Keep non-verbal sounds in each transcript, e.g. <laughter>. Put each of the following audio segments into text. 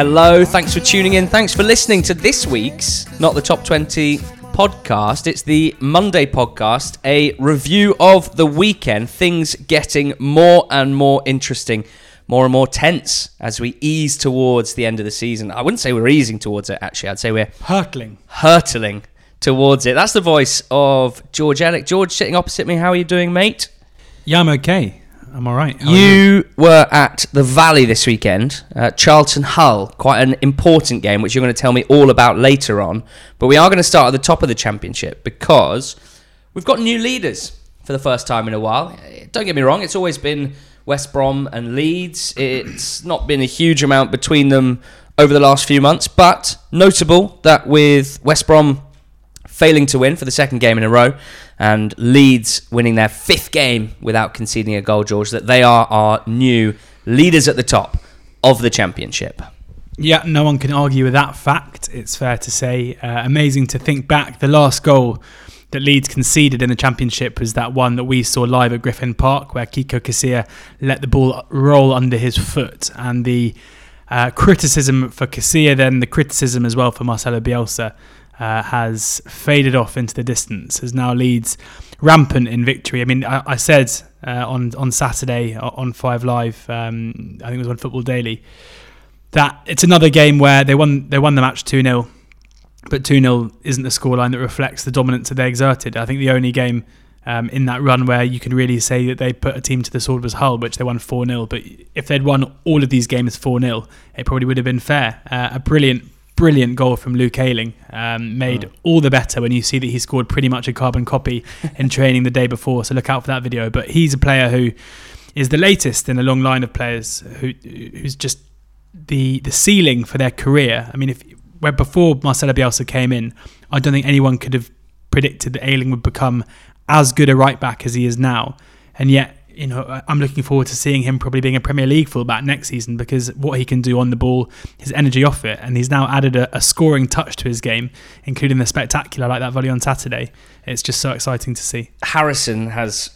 hello. Thanks for tuning in. Thanks for listening to this week's Not the Top 20 podcast. It's the Monday podcast, a review of the weekend. Things getting more and more interesting, more and more tense as we ease towards the end of the season. I wouldn't say we're easing towards it, actually. I'd say we're Hurtling. hurtling towards it. That's the voice of George Elek. George sitting opposite me. How are you doing, mate? Yeah, I'm okay. I'm all right. Are You were at the Valley this weekend, uh, Charlton Hull, quite an important game, which you're going to tell me all about later on. But we are going to start at the top of the championship because we've got new leaders for the first time in a while. Don't get me wrong, it's always been West Brom and Leeds. It's not been a huge amount between them over the last few months, but notable that with West Brom failing to win for the second game in a row, and Leeds winning their fifth game without conceding a goal, George, that they are our new leaders at the top of the championship. Yeah, no one can argue with that fact. It's fair to say. Uh, amazing to think back. The last goal that Leeds conceded in the championship was that one that we saw live at Griffin Park, where Kiko Casilla let the ball roll under his foot. And the uh, criticism for Casilla, then the criticism as well for Marcelo Bielsa, uh, has faded off into the distance. As now Leeds rampant in victory. I mean, I, I said uh, on on Saturday on Five Live, um, I think it was on Football Daily that it's another game where they won they won the match 2-0 but 2-0 isn't the scoreline that reflects the dominance that they exerted i think the only game um, in that run where you can really say that they put a team to the sword was Hull, which they won 4 0. But if they'd won all of these games 4 0, it probably would have been fair. Uh, a brilliant, brilliant goal from Luke Ayling um, made all the better when you see that he scored pretty much a carbon copy in <laughs> training the day before. So look out for that video. But he's a player who is the latest in a long line of players who who's just the the ceiling for their career. I mean, if where before Marcelo Bielsa came in, I don't think anyone could have predicted that Ayling would become as good a right back as he is now. And yet, you know, I'm looking forward to seeing him probably being a Premier League fullback next season because what he can do on the ball, his energy off it, and he's now added a, a scoring touch to his game, including the spectacular like that volley on Saturday. It's just so exciting to see. Harrison has,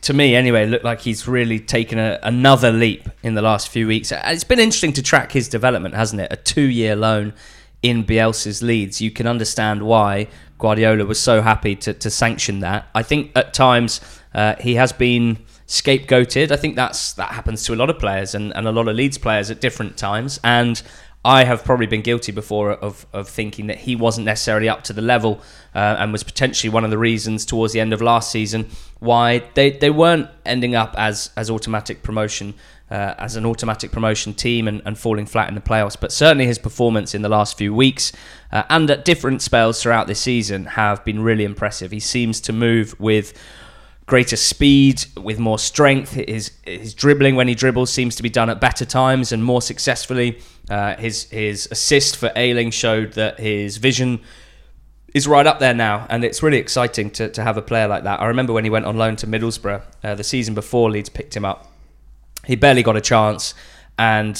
to me anyway, looked like he's really taken a, another leap in the last few weeks. It's been interesting to track his development, hasn't it? A two year loan in Bielsa's Leeds. You can understand why Guardiola was so happy to, to sanction that. I think at times uh, he has been scapegoated. I think that's that happens to a lot of players and, and a lot of Leeds players at different times. And I have probably been guilty before of, of thinking that he wasn't necessarily up to the level uh, and was potentially one of the reasons towards the end of last season why they, they weren't ending up as, as automatic promotion. Uh, as an automatic promotion team and, and falling flat in the playoffs, but certainly his performance in the last few weeks uh, and at different spells throughout this season have been really impressive. He seems to move with greater speed, with more strength. His his dribbling when he dribbles seems to be done at better times and more successfully. Uh, his his assist for Ayling showed that his vision is right up there now, and it's really exciting to, to have a player like that. I remember when he went on loan to Middlesbrough uh, the season before Leeds picked him up. He barely got a chance, and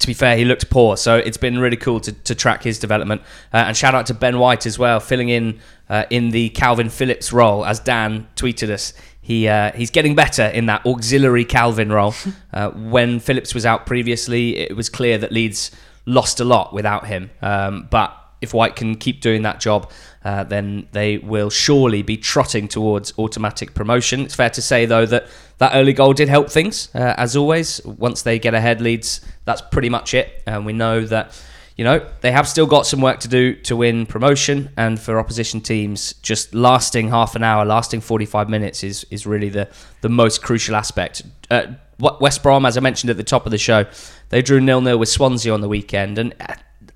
to be fair, he looked poor. So it's been really cool to, to track his development. Uh, and shout out to Ben White as well, filling in uh, in the Kalvin Phillips role, as Dan tweeted us. He uh, he's getting better in that auxiliary Kalvin role. <laughs> Uh, when Phillips was out previously, it was clear that Leeds lost a lot without him. Um, but if White can keep doing that job, uh, then they will surely be trotting towards automatic promotion. It's fair to say, though, that that early goal did help things, uh, as always. Once they get ahead, Leeds, that's pretty much it. And we know that, you know, they have still got some work to do to win promotion. And for opposition teams, just lasting half an hour, lasting 45 minutes is, is really the, the most crucial aspect. Uh, West Brom, as I mentioned at the top of the show, they drew nil nil with Swansea on the weekend. And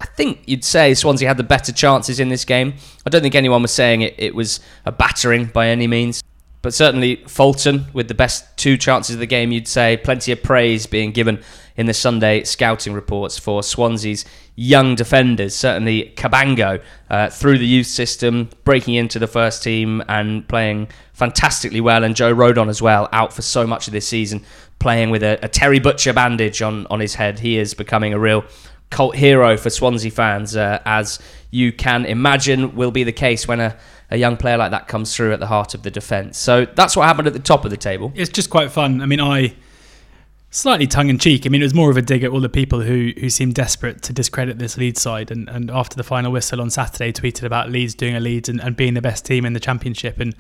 I think you'd say Swansea had the better chances in this game. I don't think anyone was saying it, it was a battering by any means. But certainly Fulton with the best two chances of the game, you'd say plenty of praise being given in the Sunday scouting reports for Swansea's young defenders. Certainly Cabango uh, through the youth system, breaking into the first team and playing fantastically well. And Joe Rodon as well, out for so much of this season, playing with a, a Terry Butcher bandage on, on his head. He is becoming a real cult hero for Swansea fans, uh, as you can imagine will be the case when a, a young player like that comes through at the heart of the defence. So that's what happened at the top of the table. It's just quite fun. I mean, I slightly tongue in cheek. I mean, it was more of a dig at all the people who who seemed desperate to discredit this Leeds side. And, and after the final whistle on Saturday, tweeted about Leeds doing a Leeds and, and being the best team in the championship. And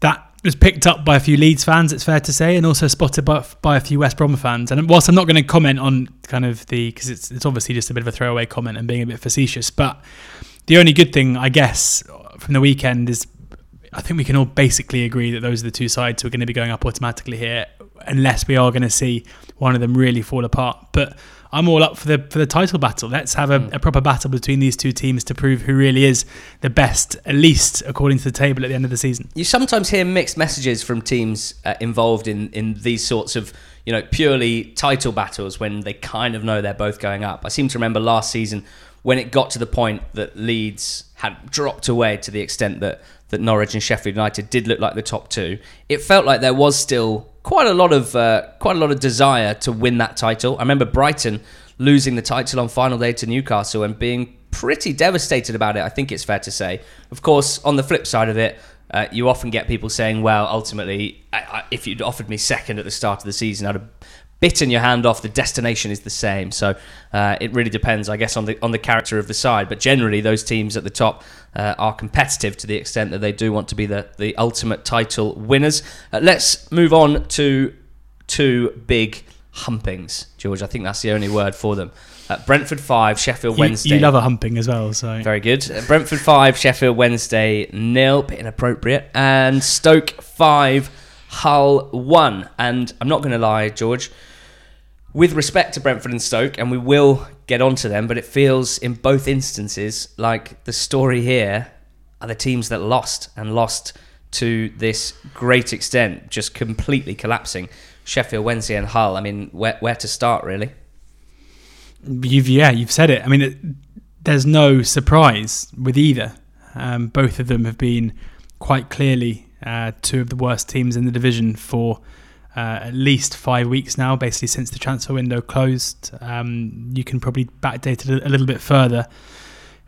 that was picked up by a few Leeds fans, it's fair to say, and also spotted by, by a few West Brom fans. And whilst I'm not going to comment on kind of the because it's it's obviously just a bit of a throwaway comment and being a bit facetious, but the only good thing I guess from the weekend is I think we can all basically agree that those are the two sides who are going to be going up automatically here, unless we are going to see one of them really fall apart. But I'm all up for the for the title battle. Let's have a, mm. a, proper battle between these two teams to prove who really is the best, at least according to the table at the end of the season. You sometimes hear mixed messages from teams uh, involved in in these sorts of you know purely title battles when they kind of know they're both going up. I seem to remember last season when it got to the point that Leeds had dropped away to the extent that that Norwich and Sheffield United did look like the top two. It felt like there was still quite a lot of uh, quite a lot of desire to win that title. I remember Brighton losing the title on final day to Newcastle and being pretty devastated about it. I think it's fair to say. Of course, on the flip side of it, uh, you often get people saying, "Well, ultimately, I, I, if you'd offered me second at the start of the season, I'd have bitten your hand off, the destination is the same. So uh, it really depends, I guess, on the on the character of the side. But generally, those teams at the top uh, are competitive to the extent that they do want to be the the ultimate title winners. Uh, let's move on to two big humpings, George. I think that's the only word for them. Uh, Brentford five, Sheffield you, Wednesday. You love a humping as well, so very good. Uh, Brentford five, Sheffield Wednesday nil, bit inappropriate, and Stoke five. Hull one. And I'm not going to lie, George, with respect to Brentford and Stoke, and we will get onto them, but it feels in both instances like the story here are the teams that lost and lost to this great extent, just completely collapsing. Sheffield Wednesday and Hull. I mean, where, where to start, really? You've yeah, you've said it. I mean, it, there's no surprise with either. Um, both of them have been quite clearly uh, two of the worst teams in the division for uh, at least five weeks now, basically since the transfer window closed. Um, you can probably backdate it a little bit further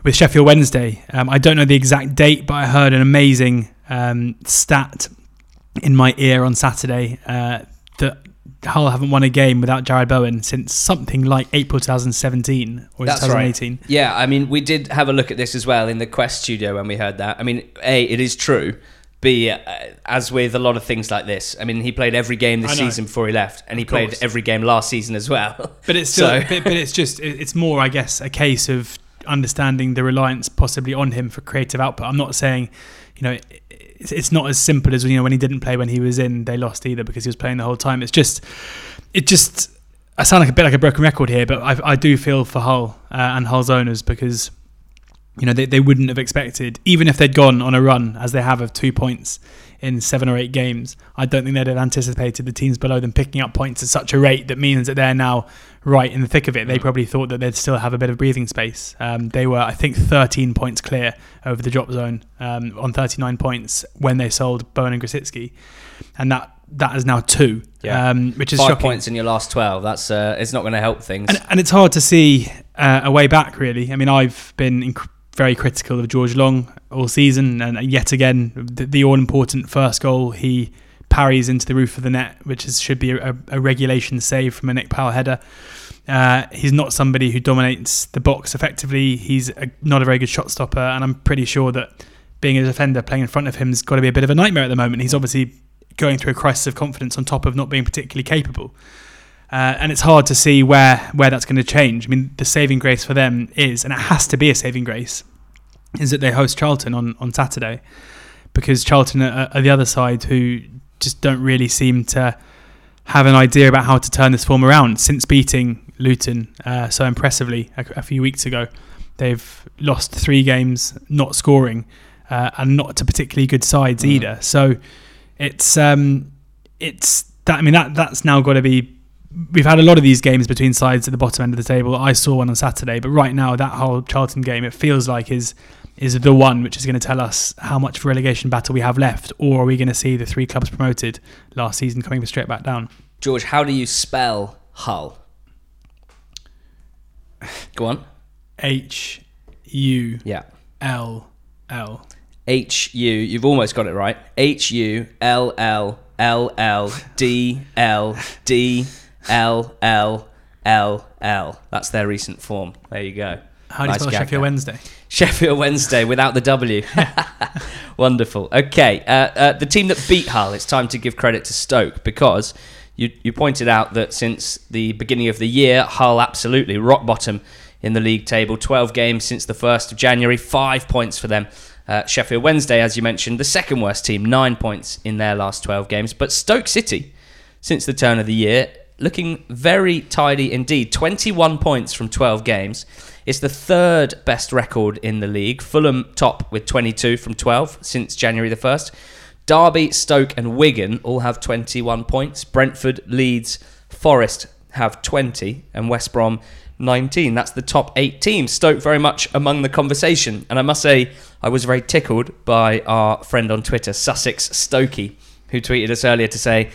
with Sheffield Wednesday. Um, I don't know the exact date, but I heard an amazing um, stat in my ear on Saturday uh, that Hull haven't won a game without Jarrod Bowen since something like April 2017 or That's 2018. Right. Yeah, I mean, we did have a look at this as well in the Quest studio when we heard that. I mean, A, it is true be uh, as with a lot of things like this. I mean, he played every game this season before he left, and he played every game last season as well. <laughs> But it's still, so. but, but, it's just, it's more, I guess, a case of understanding the reliance possibly on him for creative output. I'm not saying, you know, it's, it's not as simple as you know when he didn't play when he was in, they lost either because he was playing the whole time. It's just, it just. I sound like a bit like a broken record here, but I, I do feel for Hull uh, and Hull's owners because you know, they, they wouldn't have expected, even if they'd gone on a run as they have of two points in seven or eight games, I don't think they'd have anticipated the teams below them picking up points at such a rate that means that they're now right in the thick of it. They mm. probably thought that they'd still have a bit of breathing space. Um, they were, I think, 13 points clear over the drop zone um, on 39 points when they sold Bowen and Grosicki. And that that is now two, yeah. um, which is five shocking. points in your last twelve. That's uh, it's not going to help things, and, and, it's hard to see uh, a way back. Really, I mean, I've been inc- very critical of George Long all season, and yet again, the, the all important first goal he parries into the roof of the net, which is, should be a, a, regulation save from a Nick Powell header. Uh, he's not somebody who dominates the box effectively. He's a, not a very good shot stopper, and I'm pretty sure that being a defender playing in front of him has got to be a bit of a nightmare at the moment. He's obviously going through a crisis of confidence on top of not being particularly capable. Uh, and it's hard to see where where that's going to change. I mean, the saving grace for them is, and it has to be a saving grace, is that they host Charlton on, on Saturday, because Charlton are, are the other side who just don't really seem to have an idea about how to turn this form around. Since beating Luton uh, so impressively a, a, few weeks ago, they've lost three games not scoring, uh, and not to particularly good sides mm. either. So it's um, it's that I mean that that's now got to be we've had a lot of these games between sides at the bottom end of the table. I saw one on Saturday, but right now that whole Charlton game, it feels like is is the one which is going to tell us how much relegation battle we have left, or are we going to see the three clubs promoted last season coming straight back down? George, how do you spell Hull? Go on. H U yeah L L H U. You've almost got it right. H U L L L L D L D L L L L. That's their recent form. There you go. How do you Nice spell Sheffield there. Wednesday? <laughs> Sheffield Wednesday without the W. <laughs> Wonderful. Okay, uh, uh, the team that beat Hull. It's time to give credit to Stoke because you you pointed out that since the beginning of the year, Hull absolutely rock bottom in the league table. Twelve games since the first of January, five points for them. Uh, Sheffield Wednesday, as you mentioned, the second worst team, nine points in their last twelve games. But Stoke City, since the turn of the year, looking very tidy indeed. 21 points from 12 games. It's the third best record in the league. Fulham top with 22 from 12 since January the 1st. Derby, Stoke, and Wigan all have 21 points. Brentford, Leeds, Forest have 20, and West Brom 19. That's the top eight teams. Stoke very much among the conversation. And I must say, I was very tickled by our friend on Twitter, Sussex Stokey, who tweeted us earlier to say,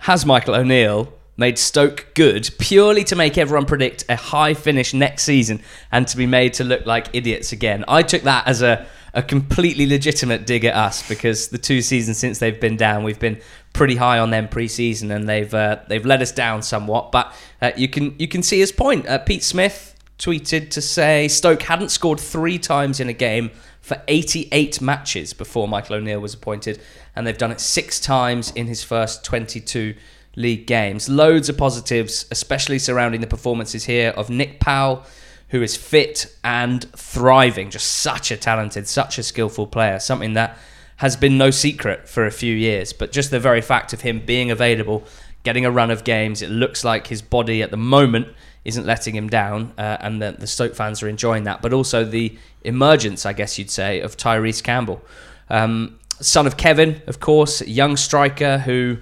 has Michael O'Neill made Stoke good purely to make everyone predict a high finish next season and to be made to look like idiots again? I took that as a, a completely legitimate dig at us because the two seasons since they've been down, we've been pretty high on them pre-season and they've uh, they've let us down somewhat. But uh, you can you can see his point. Uh, Pete Smith tweeted to say Stoke hadn't scored three times in a game for 88 matches before Michael O'Neill was appointed, and they've done it six times in his first 22 league games. Loads of positives, especially surrounding the performances here of Nick Powell, who is fit and thriving. Just such a talented, such a skillful player. Something that has been no secret for a few years, but just the very fact of him being available, getting a run of games, it looks like his body at the moment isn't letting him down, uh, and the, the Stoke fans are enjoying that. But also the emergence, I guess you'd say, of Tyrese Campbell, um, son of Kevin, of course, young striker who,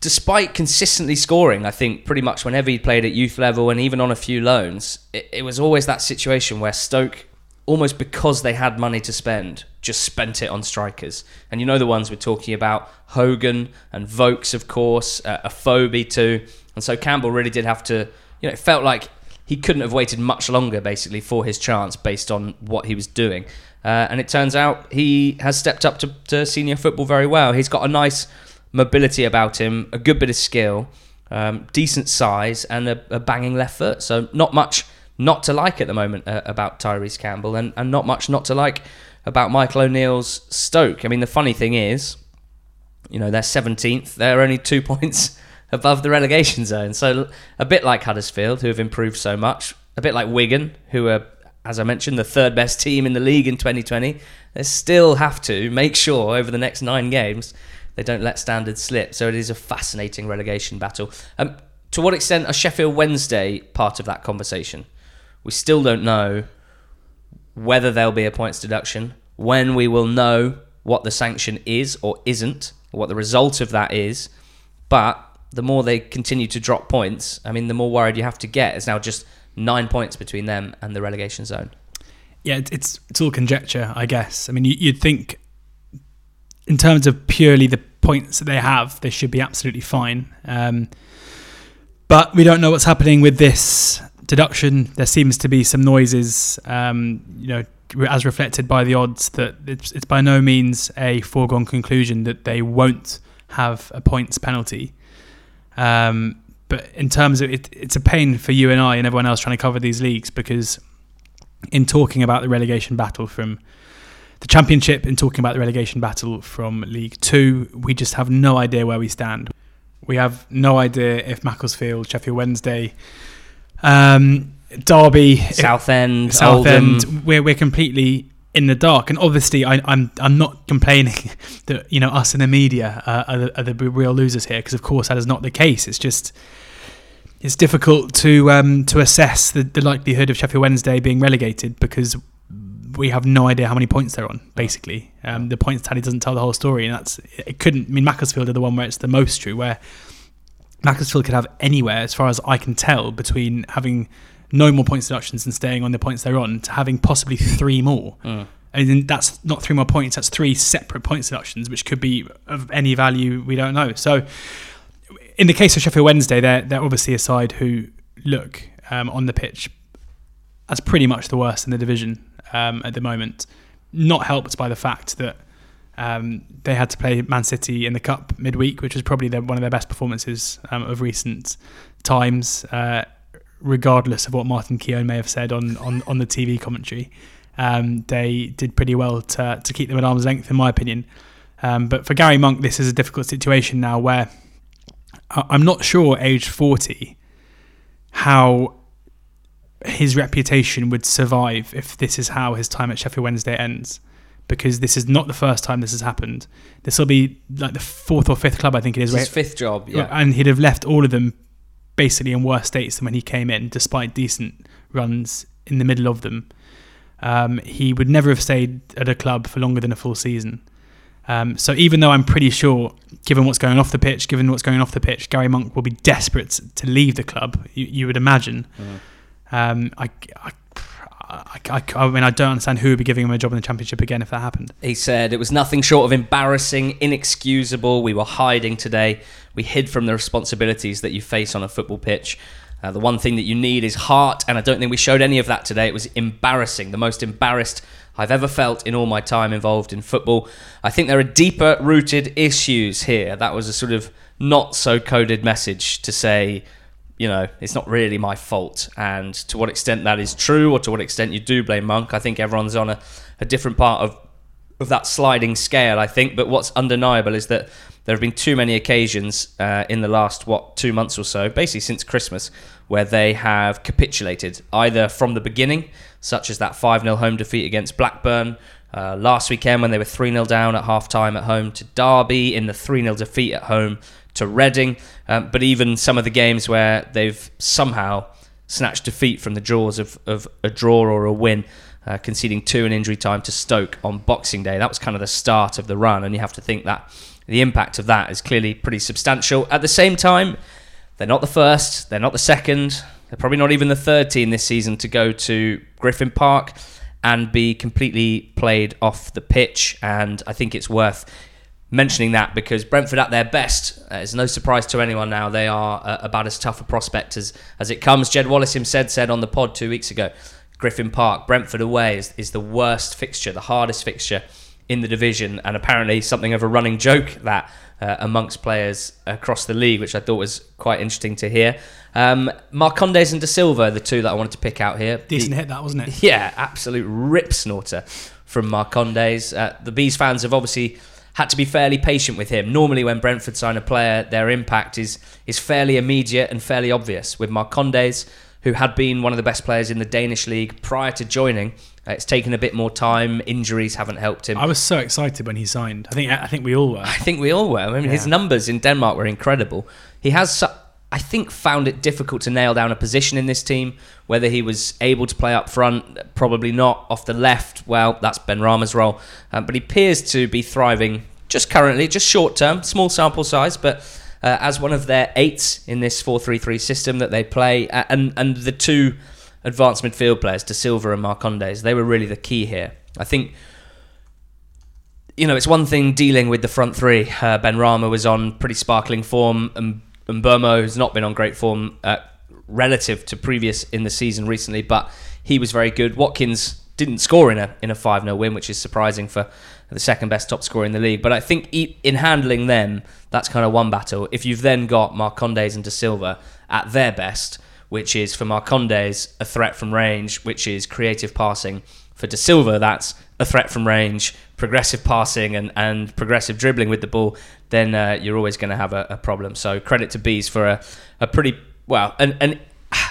despite consistently scoring, I think pretty much whenever he played at youth level and even on a few loans, it, it was always that situation where Stoke, almost because they had money to spend, just spent it on strikers. And you know the ones we're talking about: Hogan and Vokes, of course, uh, Afobe too. And so Campbell really did have to you know, it felt like he couldn't have waited much longer, basically, for his chance based on what he was doing. Uh, and it turns out he has stepped up to, to senior football very well. He's got a nice mobility about him, a good bit of skill, um, decent size, and a, a banging left foot. So not much not to like at the moment uh, about Tyrese Campbell, and, and not much not to like about Michael O'Neill's Stoke. I mean, the funny thing is, you know, they're 17th. They're only two <laughs> points above the relegation zone. So a bit like Huddersfield, who have improved so much, a bit like Wigan, who are, as I mentioned, the third best team in the league in 2020. They still have to make sure over the next nine games they don't let standards slip. So it is a fascinating relegation battle. Um, to what extent are Sheffield Wednesday part of that conversation? We still don't know whether there'll be a points deduction, when we will know what the sanction is or isn't, or what the result of that is. But the more they continue to drop points, I mean, the more worried you have to get. It's now just nine points between them and the relegation zone. Yeah, it's it's all conjecture, I guess. I mean, you'd think, in terms of purely the points that they have, they should be absolutely fine. Um, but we don't know what's happening with this deduction. There seems to be some noises, um, you know, as reflected by the odds, that it's, it's by no means a foregone conclusion that they won't have a points penalty. Um, but in terms of it, it's a pain for you and I and everyone else trying to cover these leagues because in talking about the relegation battle from the championship, and talking about the relegation battle from League Two, we just have no idea where we stand. We have no idea if Macclesfield, Sheffield Wednesday, um, Derby, Southend, Southend, we're we're completely in the dark. And obviously, I, I'm I'm not complaining <laughs> that you know us in the media uh, are, the, are the real losers here because of course that is not the case. It's just it's difficult to um, to assess the, the likelihood of Sheffield Wednesday being relegated because we have no idea how many points they're on. Basically, um, the points tally doesn't tell the whole story, and that's it. Couldn't I mean Macclesfield are the one where it's the most true. Where Macclesfield could have anywhere, as far as I can tell, between having no more points deductions and staying on the points they're on to having possibly three more. Mm. And then that's not three more points, that's three separate points deductions, which could be of any value, we don't know. So, in the case of Sheffield Wednesday, they're, they're obviously a side who look um, on the pitch as pretty much the worst in the division um, at the moment. Not helped by the fact that Um, they had to play Man City in the cup midweek, which was probably their, one of their best performances um, of recent times, uh, regardless of what Martin Keown may have said on, on, on the TV commentary. Um, they did pretty well to, to keep them at arm's length, in my opinion. Um, but for Gary Monk, this is a difficult situation now where I'm not sure, age 40, how his reputation would survive if this is how his time at Sheffield Wednesday ends. Because this is not the first time this has happened. This will be like the fourth or fifth club, I think it is. His fifth job, yeah. And he'd have left all of them basically in worse states than when he came in, despite decent runs in the middle of them. Um, he would never have stayed at a club for longer than a full season. Um, so even though I'm pretty sure, given what's going off the pitch, given what's going off the pitch, Gary Monk will be desperate to leave the club. You, you would imagine. Mm. Um, I, I, I, I, I, mean, I don't understand who would be giving him a job in the championship again if that happened. He said it was nothing short of embarrassing, inexcusable. We were hiding today. We hid from the responsibilities that you face on a football pitch. Uh, the one thing that you need is heart, and I don't think we showed any of that today. It was embarrassing, the most embarrassed I've ever felt in all my time involved in football. I think there are deeper rooted issues here. That was a sort of not so coded message to say you know, it's not really my fault. And to what extent that is true, or to what extent you do blame Monk, I think everyone's on a, a different part of of that sliding scale. I think, but what's undeniable is that there have been too many occasions uh, in the last what two months or so, basically since Christmas, where they have capitulated either from the beginning, such as that five 0 home defeat against Blackburn. Uh, last weekend, when they were 3 0 down at half time at home to Derby, in the 3 0 defeat at home to Reading, um, but even some of the games where they've somehow snatched defeat from the jaws of, of a draw or a win, uh, conceding two in injury time to Stoke on Boxing Day. That was kind of the start of the run, and you have to think that the impact of that is clearly pretty substantial. At the same time, they're not the first, they're not the second, they're probably not even the third team this season to go to Griffin Park and be completely played off the pitch. And I think it's worth mentioning that because Brentford at their best uh, is no surprise to anyone now. They are uh, about as tough a prospect as, as it comes. Jed Wallace himself said on the pod two weeks ago, Griffin Park, Brentford away is, is the worst fixture, the hardest fixture in the division, and apparently something of a running joke that uh, amongst players across the league, which I thought was quite interesting to hear. Um, Marcondes and Dasilva, the two that I wanted to pick out here. Decent the, hit that, wasn't it? <laughs> Yeah, absolute rip snorter from Marcondes. Uh, the Bees fans have obviously had to be fairly patient with him. Normally, when Brentford sign a player, their impact is is fairly immediate and fairly obvious. With Marcondes, who had been one of the best players in the Danish league prior to joining, uh, it's taken a bit more time. Injuries haven't helped him. I was so excited when he signed. I think I think we all were. I think we all were. I mean, yeah. his numbers in Denmark were incredible. He has. Su- I think found it difficult to nail down a position in this team. Whether he was able to play up front, probably not. Off the left, well, that's Benrahma's role. Um, but he appears to be thriving just currently, just short term, small sample size, but uh, as one of their eights in this 4-3-3 system that they play, uh, and and the two advanced midfield players, Dasilva and Marcondes, they were really the key here. I think you know, it's one thing dealing with the front three. Uh, Benrahma was on pretty sparkling form, and, and Mbeumo has not been on great form uh, relative to previous in the season recently, but he was very good. Watkins didn't score in a in a five 0 win, which is surprising for the second best top scorer in the league. But I think in handling them, that's kind of one battle. If you've then got Marcondes and Dasilva at their best, which is for Marcondes a threat from range, which is creative passing. For Dasilva, that's a threat from range, progressive passing, and, and progressive dribbling with the ball. Then uh, you're always going to have a, a, problem. So credit to Bees for a, a pretty well an, an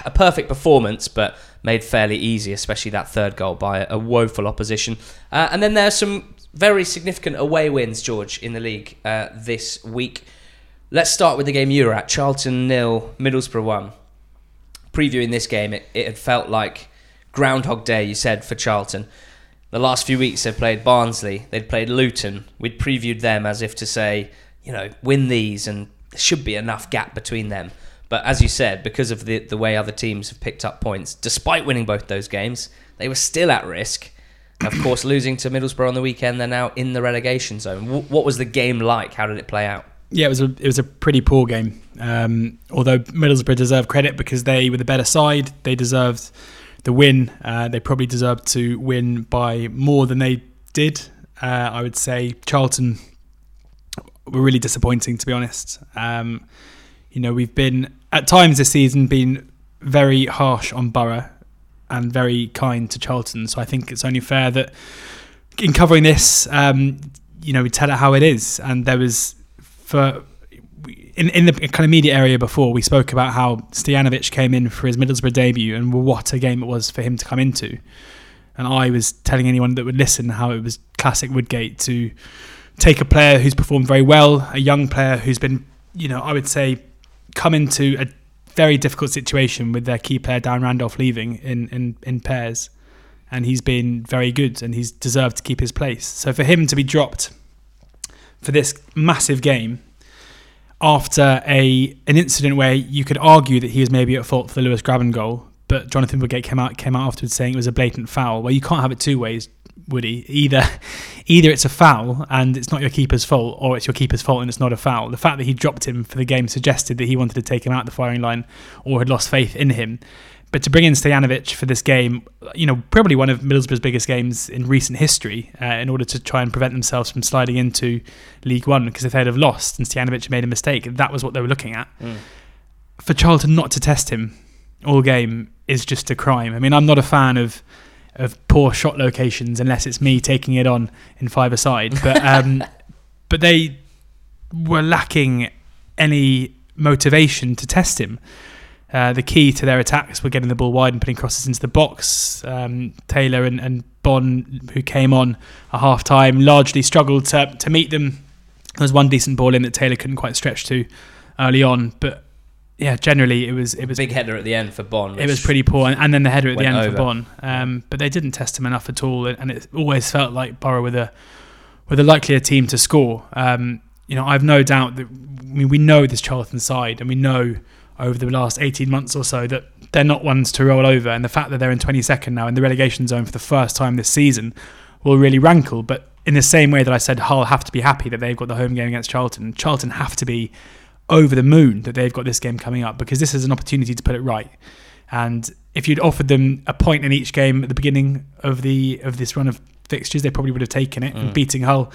a perfect performance, but made fairly easy, especially that third goal by a, a woeful opposition. Uh, and then there's some very significant away wins, George, in the league uh, this week. Let's start with the game you were at Charlton nil, Middlesbrough one. Previewing this game, it, it had felt like Groundhog Day, you said, for Charlton. The last few weeks they've played Barnsley, they'd played Luton. We'd previewed them as if to say, you know, win these and there should be enough gap between them. But as you said, because of the, the way other teams have picked up points, despite winning both those games, they were still at risk. Of <coughs> course, losing to Middlesbrough on the weekend, they're now in the relegation zone. W- what was the game like? How did it play out? Yeah, it was a it was a pretty poor game. Um, although Middlesbrough deserve credit because they were the better side, they deserved the win. Uh, they probably deserved to win by more than they did. Uh, I would say Charlton were really disappointing, to be honest. Um, you know, we've been at times this season been very harsh on Borough and very kind to Charlton. So I think it's only fair that in covering this, um, you know, we tell it how it is. And there was for in in the kind of media area before we spoke about how Stojanovic came in for his Middlesbrough debut and what a game it was for him to come into. And I was telling anyone that would listen how it was classic Woodgate to take a player who's performed very well, a young player who's been, you know, I would say, come into a very difficult situation with their key player Darren Randolph leaving in in, in pairs, and he's been very good and he's deserved to keep his place. So for him to be dropped for this massive game after a an incident where you could argue that he was maybe at fault for the Lewis Grabban goal, but Jonathan Woodgate came out came out afterwards saying it was a blatant foul. Well, you can't have it two ways, Woody. Either <laughs> either it's a foul and it's not your keeper's fault, or it's your keeper's fault and it's not a foul. The fact that he dropped him for the game suggested that he wanted to take him out of the firing line or had lost faith in him. But to bring in Stojanovic for this game, you know, probably one of Middlesbrough's biggest games in recent history, uh, in order to try and prevent themselves from sliding into League One, because if they'd have lost and Stojanovic made a mistake, that was what they were looking at. Mm. For Charlton not to test him all game is just a crime. I mean, I'm not a fan of of poor shot locations unless it's me taking it on in five aside, <laughs> but um, but they were lacking any motivation to test him. Uh, the key to their attacks were getting the ball wide and putting crosses into the box. Um, Taylor and, and Bonne, who came on at half time, largely struggled to, to meet them. There was one decent ball in that Taylor couldn't quite stretch to early on, but yeah, generally it was it was Big header at the end for Bonne. it was pretty poor, and, and then the header at the end over. for Bonne. Um, but they didn't test him enough at all, and it always felt like Borough with a with a likelier team to score. Um, you know, I've no doubt that I mean we know this Charlton side, and we know over the last eighteen months or so that they're not ones to roll over, and the fact that they're in twenty second now in the relegation zone for the first time this season will really rankle. But in the same way that I said Hull have to be happy that they've got the home game against Charlton, Charlton have to be over the moon that they've got this game coming up because this is an opportunity to put it right. And if you'd offered them a point in each game at the beginning of the of this run of fixtures, they probably would have taken it. And Mm. beating Hull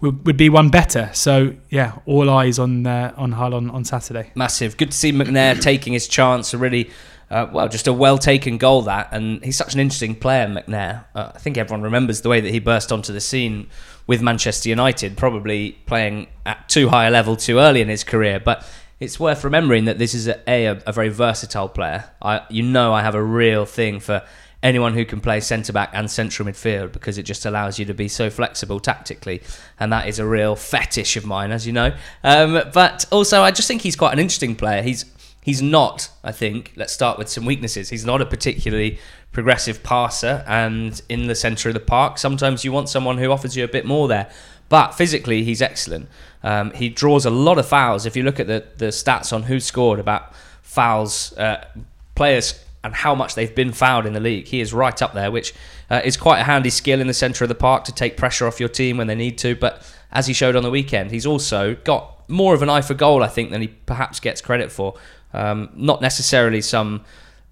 would, would be one better. So yeah, all eyes on uh, on Hull on, on Saturday. massive. Good to see McNair <coughs> taking his chance. A really, uh, well, just a well taken goal that, and he's such an interesting player, McNair. Uh, I think everyone remembers the way that he burst onto the scene with Manchester United, probably playing at too high a level too early in his career, but. It's worth remembering that this is a, a, a very versatile player. I, you know, I have a real thing for anyone who can play centre back and central midfield because it just allows you to be so flexible tactically, and that is a real fetish of mine, as you know. Um, but also, I just think he's quite an interesting player. He's he's not. I think let's start with some weaknesses. He's not a particularly progressive passer, and in the centre of the park, sometimes you want someone who offers you a bit more there. But physically, he's excellent. Um, he draws a lot of fouls. If you look at the, the stats on who scored about fouls, uh, players and how much they've been fouled in the league. He is right up there, which uh, is quite a handy skill in the centre of the park to take pressure off your team when they need to. But as he showed on the weekend, he's also got more of an eye for goal, I think, than he perhaps gets credit for. Um, not necessarily some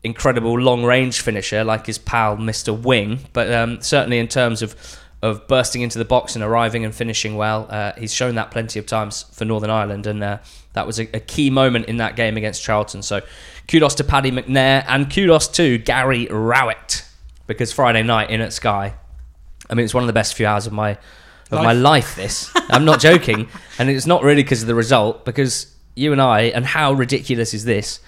incredible long range finisher like his pal Mr. Wing, but um, certainly in terms of of bursting into the box and arriving and finishing well, uh, he's shown that plenty of times for Northern Ireland, and uh, that was a, a key moment in that game against Charlton. So kudos to Paddy McNair and kudos to Gary Rowett because Friday night in at Sky, I mean it's one of the best few hours of my of my life. This I'm not joking, and it's not really because of the result because you and I and how ridiculous is this?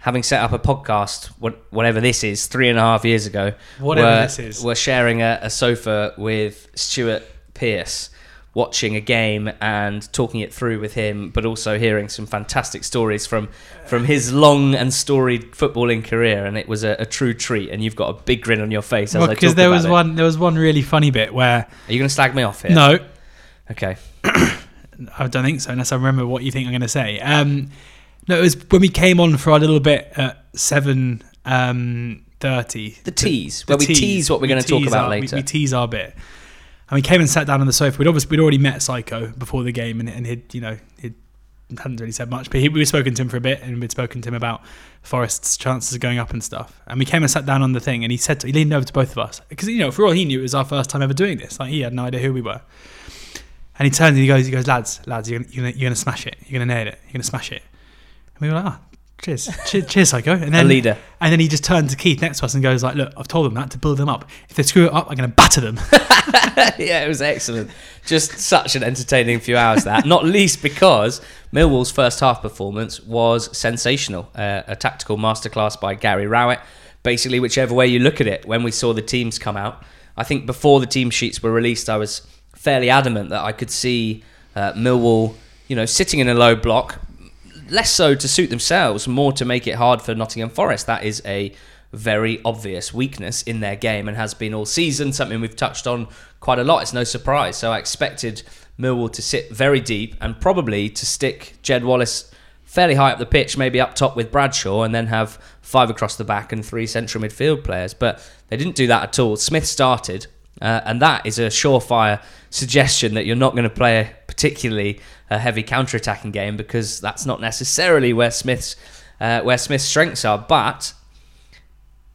Having set up a podcast, whatever this is, three and a half years ago, Whatever we're, this is. we're sharing a, a sofa with Stuart Pearce, watching a game and talking it through with him, but also hearing some fantastic stories from from his long and storied footballing career, and it was a, a true treat. And you've got a big grin on your face as Well, because there was it. one there was one really funny bit where Are you going to slag me off here? no, Okay. <coughs> I don't think so, unless I remember what you think I'm going to say. Um, no, it was when we came on for our little bit at seven um, thirty. The tease, where we tease what we're going to talk about our- we- later. We, tease our bit, and we came and sat down on the sofa. We'd obviously we'd already met Psycho before the game, and, and he'd you know he'd hadn't really said much, but he, we'd spoken to him for a bit, and we'd spoken to him about Forest's chances of going up and stuff. And we came and sat down on the thing, and he said to, he leaned over to both of us because you know for all he knew it was our first time ever doing this. Like he had no idea who we were. And he turns and he goes, he goes, lads, lads, you're you're gonna, you're gonna smash it. You're gonna nail it. You're gonna smash it. And we were like, ah, cheers, cheers, cheers, Psycho. And <laughs> then, A leader. and then he just turned to Keith next to us and goes like, look, I've told them that to build them up. If they screw it up, I'm gonna batter them. <laughs> yeah, it was excellent. Just such an entertaining few hours that, not least because Millwall's first half performance was sensational. Uh, a tactical masterclass by Gary Rowett. Basically, whichever way you look at it, when we saw the teams come out, I think before the team sheets were released, I was fairly adamant that I could see uh, Millwall, you know, sitting in a low block, less so to suit themselves, more to make it hard for Nottingham Forest. That is a very obvious weakness in their game and has been all season, something we've touched on quite a lot. It's no surprise. So I expected Millwall to sit very deep and probably to stick Jed Wallace fairly high up the pitch, maybe up top with Bradshaw, and then have five across the back and three central midfield players. But they didn't do that at all. Smith started, uh, and that is a surefire suggestion that you're not going to play a particularly uh, heavy counter-attacking game because that's not necessarily where Smith's uh, where Smith's strengths are. But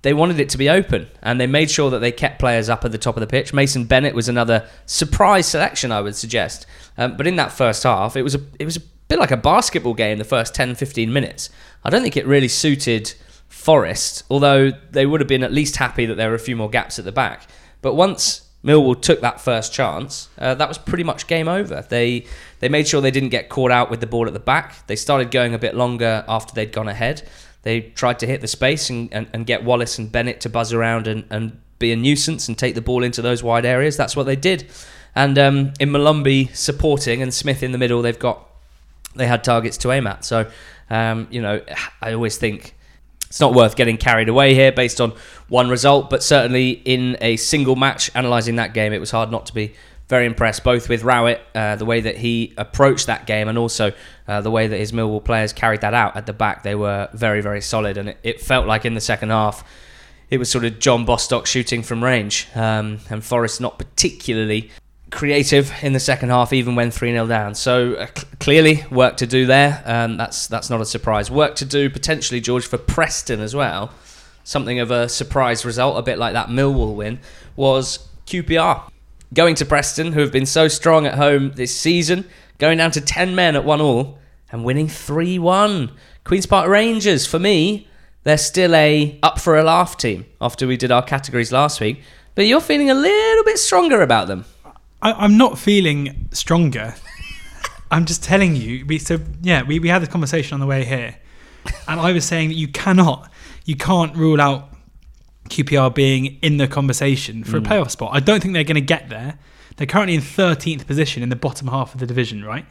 they wanted it to be open and they made sure that they kept players up at the top of the pitch. Mason Bennett was another surprise selection, I would suggest. Um, but in that first half, it was a it was a bit like a basketball game the first 10 15 minutes. I don't think it really suited Forest, although they would have been at least happy that there were a few more gaps at the back. But once Millwall took that first chance, uh, that was pretty much game over. They they made sure they didn't get caught out with the ball at the back. They started going a bit longer after they'd gone ahead. They tried to hit the space and, and, and get Wallace and Bennett to buzz around and, and be a nuisance and take the ball into those wide areas. That's what they did. And um, in Malumbi supporting and Smith in the middle, they've got they had targets to aim at. So um, you know, I always think it's not worth getting carried away here based on one result, but certainly in a single match, analysing that game, it was hard not to be very impressed, both with Rowett, uh, the way that he approached that game, and also uh, the way that his Millwall players carried that out at the back. They were very, very solid, and it, it felt like in the second half, it was sort of John Bostock shooting from range, um, and Forest not particularly creative in the second half, even when 3 0 down. So uh, cl- clearly, work to do there. Um, that's that's not a surprise. Work to do potentially, George, for Preston as well. Something of a surprise result, a bit like that Millwall win, was QPR going to Preston, who have been so strong at home this season, going down to 10 men at 1 all and winning 3 1. Queen's Park Rangers, for me, they're still a up for a laugh team after we did our categories last week. But you're feeling a little bit stronger about them. I, I'm not feeling stronger. I'm just telling you. We, so yeah, we, we had this conversation on the way here, and I was saying that you cannot, you can't rule out QPR being in the conversation for Mm. a playoff spot. I don't think they're going to get there. They're currently in 13th position in the bottom half of the division, right?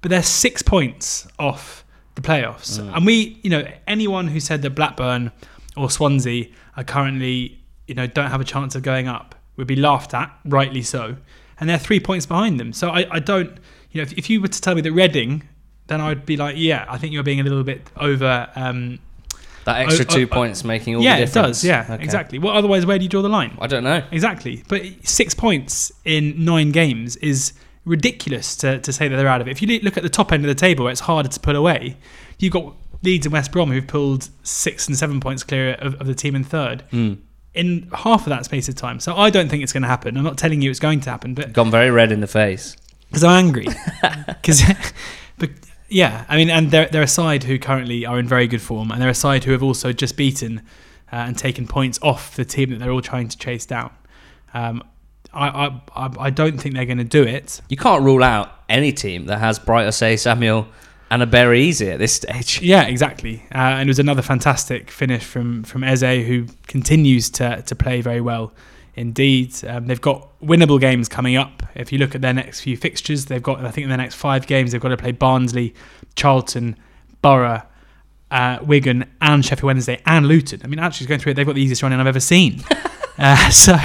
But they're six points off the playoffs. Mm. And we, you know, anyone who said that Blackburn or Swansea are currently, you know, don't have a chance of going up would be laughed at, rightly so. And they're three points behind them. So I, I don't, you know, if, if you were to tell me that Reading, then I'd be like, yeah, I think you're being a little bit over. Um, That extra Oh, two oh. points making all yeah, the it difference. does. Yeah, Okay. exactly. Well, otherwise, where do you draw the line? I don't know. Exactly. But six points in nine games is ridiculous to, to say that they're out of it. If you look at the top end of the table, where it's harder to pull away. You've got Leeds and West Brom who've pulled six and seven points clear of, of the team in third Mm. In half of that space of time. So I don't think it's going to happen. I'm not telling you it's going to happen, but Gone very red in the face. because I'm angry. <laughs> Because, <laughs> but yeah, I mean, and they're they're a side who currently are in very good form, and they're a side who have also just beaten uh, and taken points off the team that they're all trying to chase down. Um, I, I I don't think they're going to do it. You can't rule out any team that has Bright Osayi-Samuel and a Berry Easy at this stage. <laughs> Yeah, exactly. Uh, and it was another fantastic finish from from Eze, who continues to to play very well. Indeed, um, they've got winnable games coming up. If you look at their next few fixtures, they've got I think in their next five games they've got to play Barnsley, Charlton, Borough, uh, Wigan, and Sheffield Wednesday, and Luton. I mean, actually going through it, they've got the easiest running I've ever seen. <laughs> uh, <laughs> so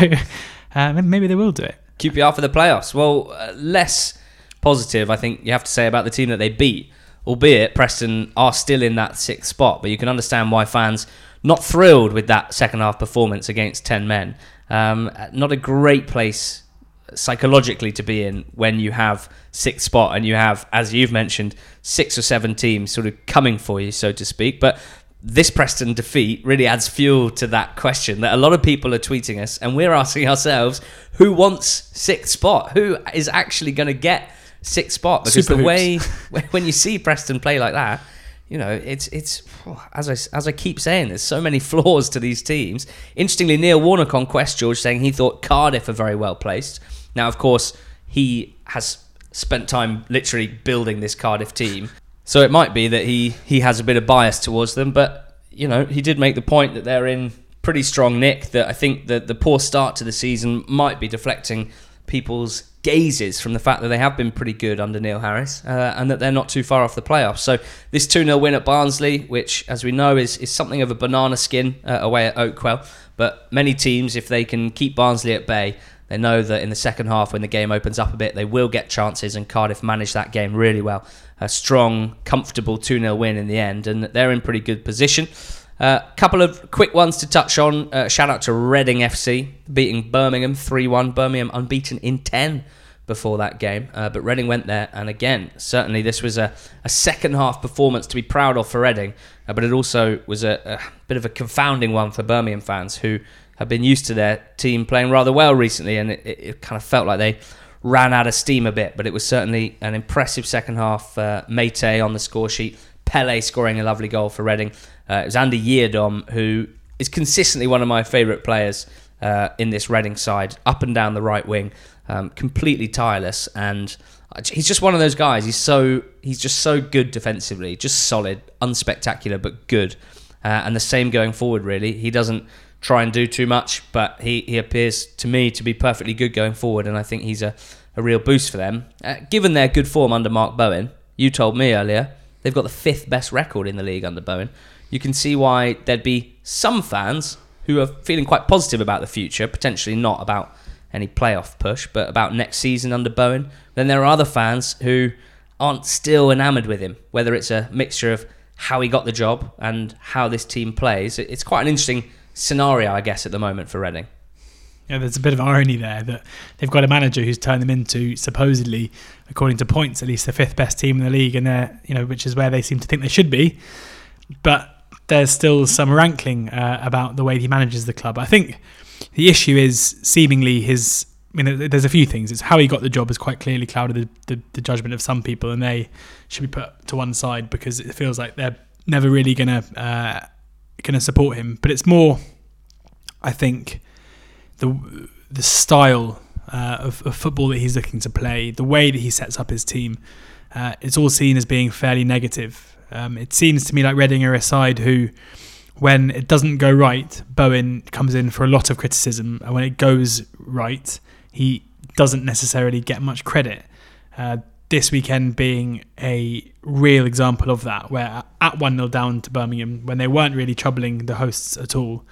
uh, maybe they will do it. QPR for the playoffs. Well, uh, less positive, I think you have to say about the team that they beat. Albeit Preston are still in that sixth spot, but you can understand why fans not thrilled with that second half performance against ten men. Um, not a great place psychologically to be in when you have sixth spot and you have, as you've mentioned, six or seven teams sort of coming for you, so to speak. But this Preston defeat really adds fuel to that question that a lot of people are tweeting us, and we're asking ourselves who wants sixth spot? Who is actually going to get sixth spot? Because Super the way <laughs> when you see Preston play like that, you know, it's it's as I as I keep saying, there's so many <laughs> flaws to these teams. Interestingly, Neil Warnock on Quest George saying he thought Cardiff are very well placed. Now, of course, he has spent time literally building this Cardiff team, so it might be that he he has a bit of bias towards them. But you know, he did make the point that they're in pretty strong nick. That I think that the poor start to the season might be deflecting people's gazes from the fact that they have been pretty good under Neil Harris uh, and that they're not too far off the playoffs. So this 2 0 win at Barnsley, which, as we know, is, is something of a banana skin uh, away at Oakwell. But many teams, if they can keep Barnsley at bay, they know that in the second half, when the game opens up a bit, they will get chances, and Cardiff managed that game really well. A strong, comfortable 2 0 win in the end, and they're in pretty good position. A uh, couple of quick ones to touch on. Uh, shout out to Reading FC beating Birmingham 3 1. Birmingham unbeaten in 10 before that game. Uh, but Reading went there, and again, certainly this was a, a second half performance to be proud of for Reading, uh, but it also was a, a, bit of a confounding one for Birmingham fans who have been used to their team playing rather well recently, and it, it, kind of felt like they ran out of steam a bit. But it was certainly an impressive second half. Uh, Méïté on the score sheet, Pele scoring a lovely goal for Reading. Uh, it was Andy Yiadom, who is consistently one of my favourite players uh, in this Reading side, up and down the right wing, um, completely tireless, and he's just one of those guys. He's so he's just so good defensively, just solid, unspectacular but good. Uh, and the same going forward. Really, he doesn't try and do too much, but he, he appears to me to be perfectly good going forward, and I think he's a, a real boost for them. Uh, given their good form under Mark Bowen, you told me earlier they've got the fifth best record in the league under Bowen you can see why there'd be some fans who are feeling quite positive about the future, potentially not about any playoff push, but about next season under Bowen. Then there are other fans who aren't still enamoured with him, whether it's a mixture of how he got the job and how this team plays. It's quite an interesting scenario, I guess, at the moment for Reading. Yeah, there's a bit of irony there that they've got a manager who's turned them into supposedly, according to points, at least the fifth best team in the league, and they're you know, which is where they seem to think they should be. But there's still some rankling uh, about the way he manages the club. I think the issue is seemingly his. I mean, there's a few things. It's how he got the job has quite clearly clouded the, the, the judgment of some people, and they should be put to one side because it feels like they're never really gonna uh, gonna support him. But it's more, I think, the the style uh, of, of, football that he's looking to play, the way that he sets up his team. Uh, it's all seen as being fairly negative um, it seems to me like Reading are a side who, when it doesn't go right, Bowen comes in for a lot of criticism, and when it goes right, he doesn't necessarily get much credit. Uh, this weekend being a real example of that, where at 1 0 down to Birmingham, when they weren't really troubling the hosts at all,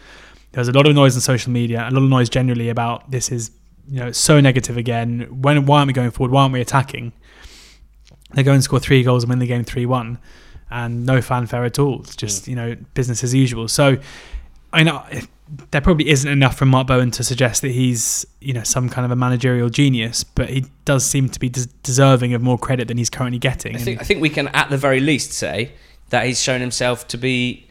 there was a lot of noise on social media, a lot of noise generally about this is you know so negative again. When why aren't we going forward? Why aren't we attacking? They go and score three goals and win the game three one and no fanfare at all. It's just, mm. you know, business as usual. So I know there probably isn't enough from Mark Bowen to suggest that he's, you know, some kind of a managerial genius, but he does seem to be des- deserving of more credit than he's currently getting. I think, I think we can, at the very least, say that he's shown himself to be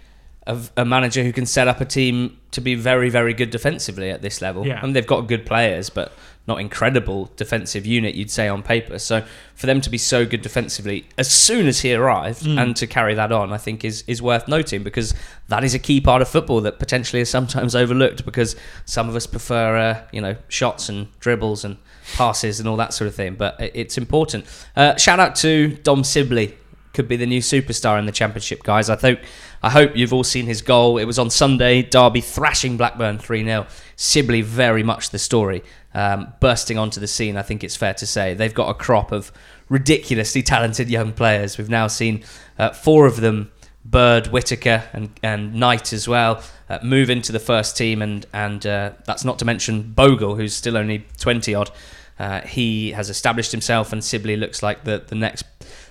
a, a, manager who can set up a team to be very, very good defensively at this level. Yeah. And they've got good players, but not incredible defensive unit, you'd say on paper. So for them to be so good defensively as soon as he arrived mm. and to carry that on, I think is is worth noting because that is a key part of football that potentially is sometimes <laughs> overlooked because some of us prefer uh, you know shots and dribbles and passes and all that sort of thing. But it's important. Uh, shout out to Dom Sibley. Could be the new superstar in the championship, guys. I think I hope you've all seen his goal. It was on Sunday. Derby thrashing Blackburn 3 0. Sibley very much the story um, bursting onto the scene, I think it's fair to say. They've got a crop of ridiculously talented young players. We've now seen uh, four of them, Bird, Whittaker, and, and Knight as well, uh, move into the first team, and, and uh, that's not to mention Bogle, who's still only 20 odd. Uh, he has established himself, and Sibley looks like the, the next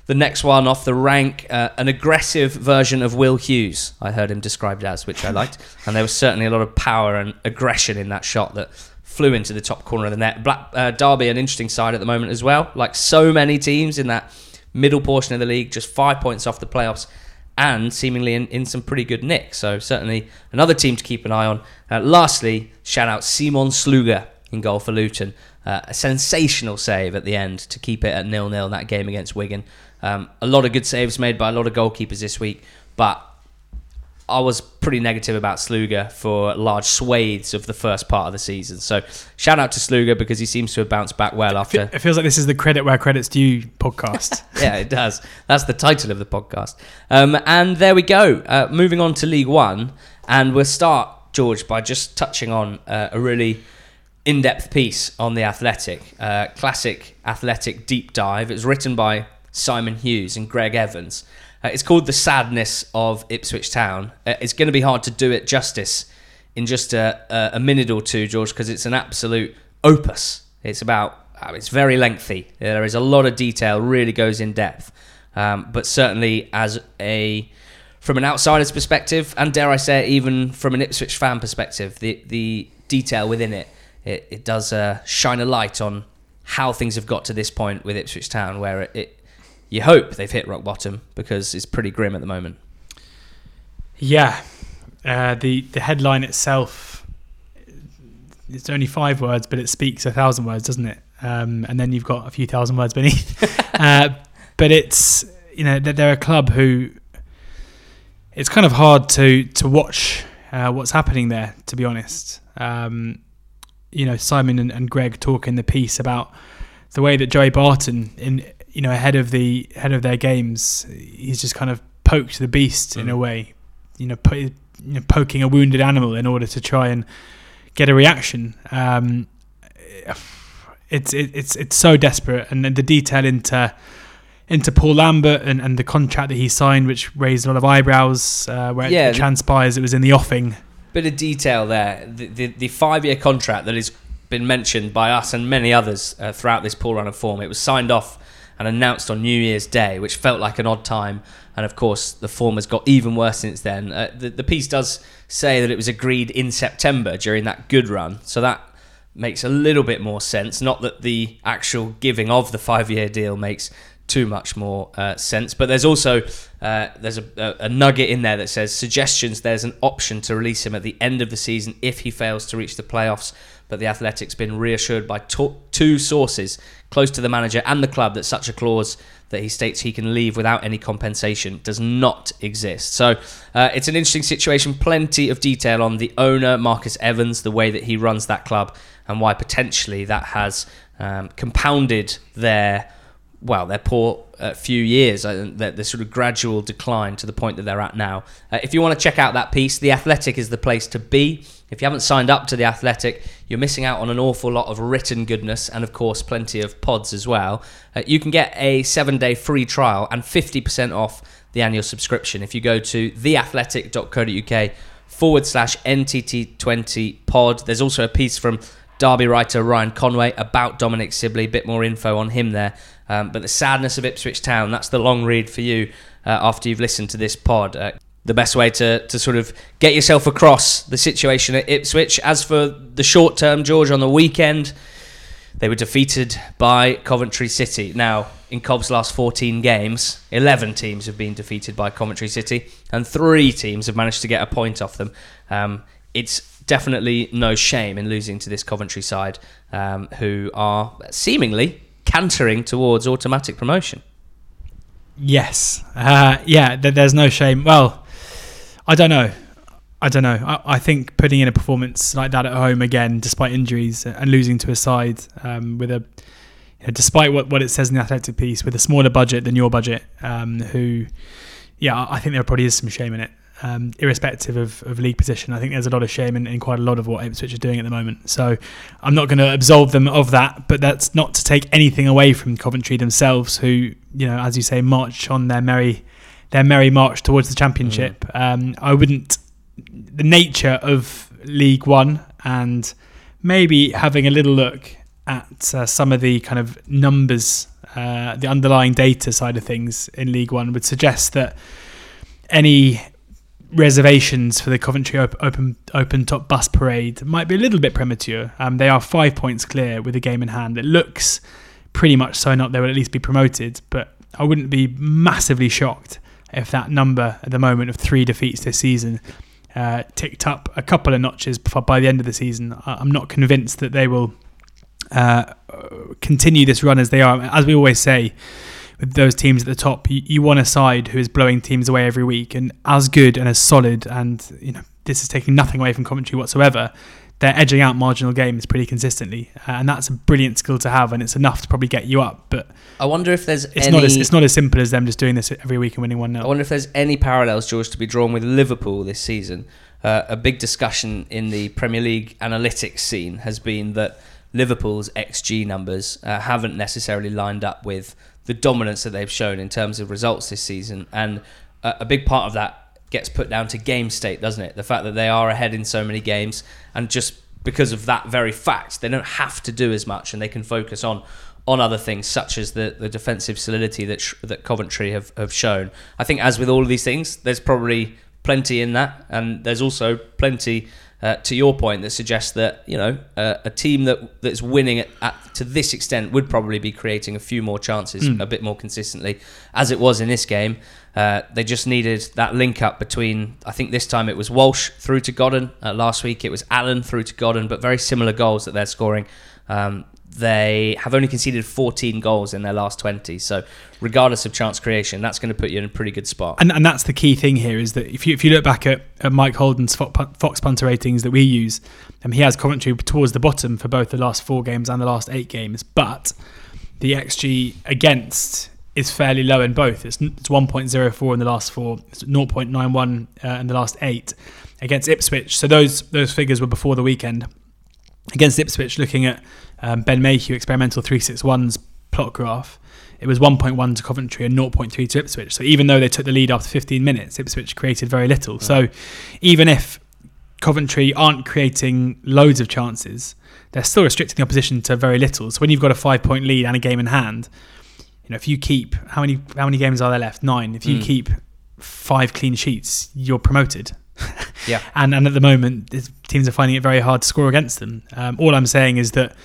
the next one off the rank, uh, an aggressive version of Will Hughes. I heard him described as, which I liked, and there was certainly a lot of power and aggression in that shot that flew into the top corner of the net. Black uh, Derby, an interesting side at the moment as well. Like so many teams in that middle portion of the league, just five points off the playoffs, and seemingly in, in some pretty good nick. So certainly another team to keep an eye on. Uh, lastly, shout out Simon Sluga in goal for Luton. Uh, a sensational save at the end to keep it at nil nil in that game against Wigan. Um, a lot of good saves made by a lot of goalkeepers this week, but I was pretty negative about Sluga for large swathes of the first part of the season. So shout out to Sluga because he seems to have bounced back well after. It feels like this is the credit where credit's due podcast. <laughs> yeah, it does. That's the title of the podcast. Um, and there we go. Uh, moving on to League One, and we'll start George by just touching on uh, a really in-depth piece on the Athletic, uh, classic Athletic deep dive. It was written by Simon Hughes and Greg Evans. Uh, it's called The Sadness of Ipswich Town. Uh, it's going to be hard to do it justice in just a, a minute or two, George, because it's an absolute opus. It's about, uh, it's very lengthy. There is a lot of detail, really goes in depth. Um, but certainly, as a from an outsider's perspective, and dare I say, even from an Ipswich fan perspective, the the detail within it, it, it does uh, shine a light on how things have got to this point with Ipswich Town, where it, it you hope they've hit rock bottom because it's pretty grim at the moment. Yeah, uh, the the headline itself it's only five words, but it speaks a thousand words, doesn't it? Um, and then you've got a few thousand words beneath. <laughs> uh, but it's you know they're a club who it's kind of hard to to watch uh, what's happening there. To be honest, um, you know Simon and, and Greg talk in the piece about the way that Joey Barton in you know ahead of the head of their games, he's just kind of poked the beast mm. in a mm. way, you know, po- you know, poking a wounded animal in order to try and get a reaction. Um, it's it, it's it's so desperate, and then the detail into into Paul Lambert and, and the contract that he signed, which raised a lot of eyebrows, uh, where yeah, it transpires it was in the offing. Bit of detail there. The, the, the five year contract that has been mentioned by us and many others uh, throughout this Paul run of form. It was signed off and announced on New Year's Day, which felt like an odd time. And of course, the form has got even worse since then. Uh, the, the piece does say that it was agreed in September during that good run, so that makes a little bit more sense. Not that the actual giving of the five-year deal makes too much more uh, sense. But there's also uh, there's a, a, nugget in there that says suggestions. There's an option to release him at the end of the season if he fails to reach the playoffs but the Athletic's been reassured by to- two sources close to the manager and the club that such a clause that he states he can leave without any compensation does not exist. So uh, it's an interesting situation. Plenty of detail on the owner, Marcus Evans, the way that he runs that club, and why potentially that has um, compounded their well, their poor uh, few years, uh, the, sort of gradual decline to the point that they're at now. Uh, if you want to check out that piece, The Athletic is the place to be. If you haven't signed up to The Athletic, you're missing out on an awful lot of written goodness and, of course, plenty of pods as well. Uh, you can get a seven day free trial and 50% off the annual subscription if you go to theathletic.co.uk forward slash NTT20 pod. There's also a piece from Derby writer Ryan Conway about Dominic Sibley, a bit more info on him there. Um, but the sadness of Ipswich Town, that's the long read for you uh, after you've listened to this pod. Uh, the best way to, to sort of get yourself across the situation at Ipswich. As for the short term, George, on the weekend, they were defeated by Coventry City. Now, in Cob's last 14 games, 11 teams have been defeated by Coventry City, and three teams have managed to get a point off them. Um, it's definitely no shame in losing to this Coventry side, um, who are seemingly cantering towards automatic promotion. Yes, uh, yeah. Th- there's no shame. Well, I don't know. I don't know. I, I, think putting in a performance like that at home again, despite injuries and losing to a side um, with a, you know, despite what, what it says in the athletic piece, with a smaller budget than your budget, um, who, yeah, I think there probably is some shame in it. Um, irrespective of, of league position, I think there's a lot of shame in, in quite a lot of what Ipswich are doing at the moment. So I'm not going to absolve them of that, but that's not to take anything away from Coventry themselves, who, you know, as you say, march on their merry their merry march towards the championship. Mm. Um, I wouldn't. The nature of League One and maybe having a little look at uh, some of the kind of numbers, uh, the underlying data side of things in League One would suggest that any reservations for the Coventry op- open open top bus parade might be a little bit premature. Um, they are five points clear with a game in hand. It looks pretty much so not they will at least be promoted, but I wouldn't be massively shocked if that number at the moment of three defeats this season uh, ticked up a couple of notches by the end of the season. I'm not convinced that they will uh, continue this run as they are. As we always say, with those teams at the top, you, you want a side who is blowing teams away every week and as good and as solid. And you know, this is taking nothing away from Coventry whatsoever. They're edging out marginal games pretty consistently, uh, and that's a brilliant skill to have, and it's enough to probably get you up. But I wonder if there's it's any, not as it's not as simple as them just doing this every week and winning one now. I wonder if there's any parallels, George, to be drawn with Liverpool this season. Uh, a big discussion in the Premier League analytics scene has been that Liverpool's XG numbers uh, haven't necessarily lined up with the dominance that they've shown in terms of results this season, and a, a big part of that gets put down to game state, doesn't it? The fact that they are ahead in so many games, and just because of that very fact, they don't have to do as much, and they can focus on on other things such as the, the defensive solidity that sh- that Coventry have, have shown. I think as with all of these things, there's probably plenty in that, and there's also plenty uh, to your point that suggests that you know uh, a team that that's winning at, at to this extent would probably be creating a few more chances Mm. a bit more consistently, as it was in this game. Uh, they just needed that link up between. I think this time it was Walsh through to Godden. Uh, last week it was Allen through to Godden, but very similar goals that they're scoring. Um, they have only conceded 14 goals in their last 20. So, regardless of chance creation, that's going to put you in a pretty good spot. And, and that's the key thing here is that if you if you look back at, at Mike Holden's Fox punter ratings that we use, um, he has Coventry towards the bottom for both the last four games and the last eight games. But the XG against is fairly low in both. It's, it's 1.04 in the last four, it's 0.91 uh, in the last eight against Ipswich. So those those figures were before the weekend. Against Ipswich, looking at um, Ben Mayhew experimental 361's plot graph, it was 1.1 to Coventry and 0.3 to Ipswich. So even though they took the lead after 15 minutes, Ipswich created very little. So even if Coventry aren't creating loads of chances, they're still restricting the opposition to very little. So when you've got a five point lead and a game in hand, you know if you keep how many how many games are there left? Nine. If you Mm. keep five clean sheets, you're promoted. <laughs> Yeah. and and at the moment, teams are finding it very hard to score against them. Um, all I'm saying is that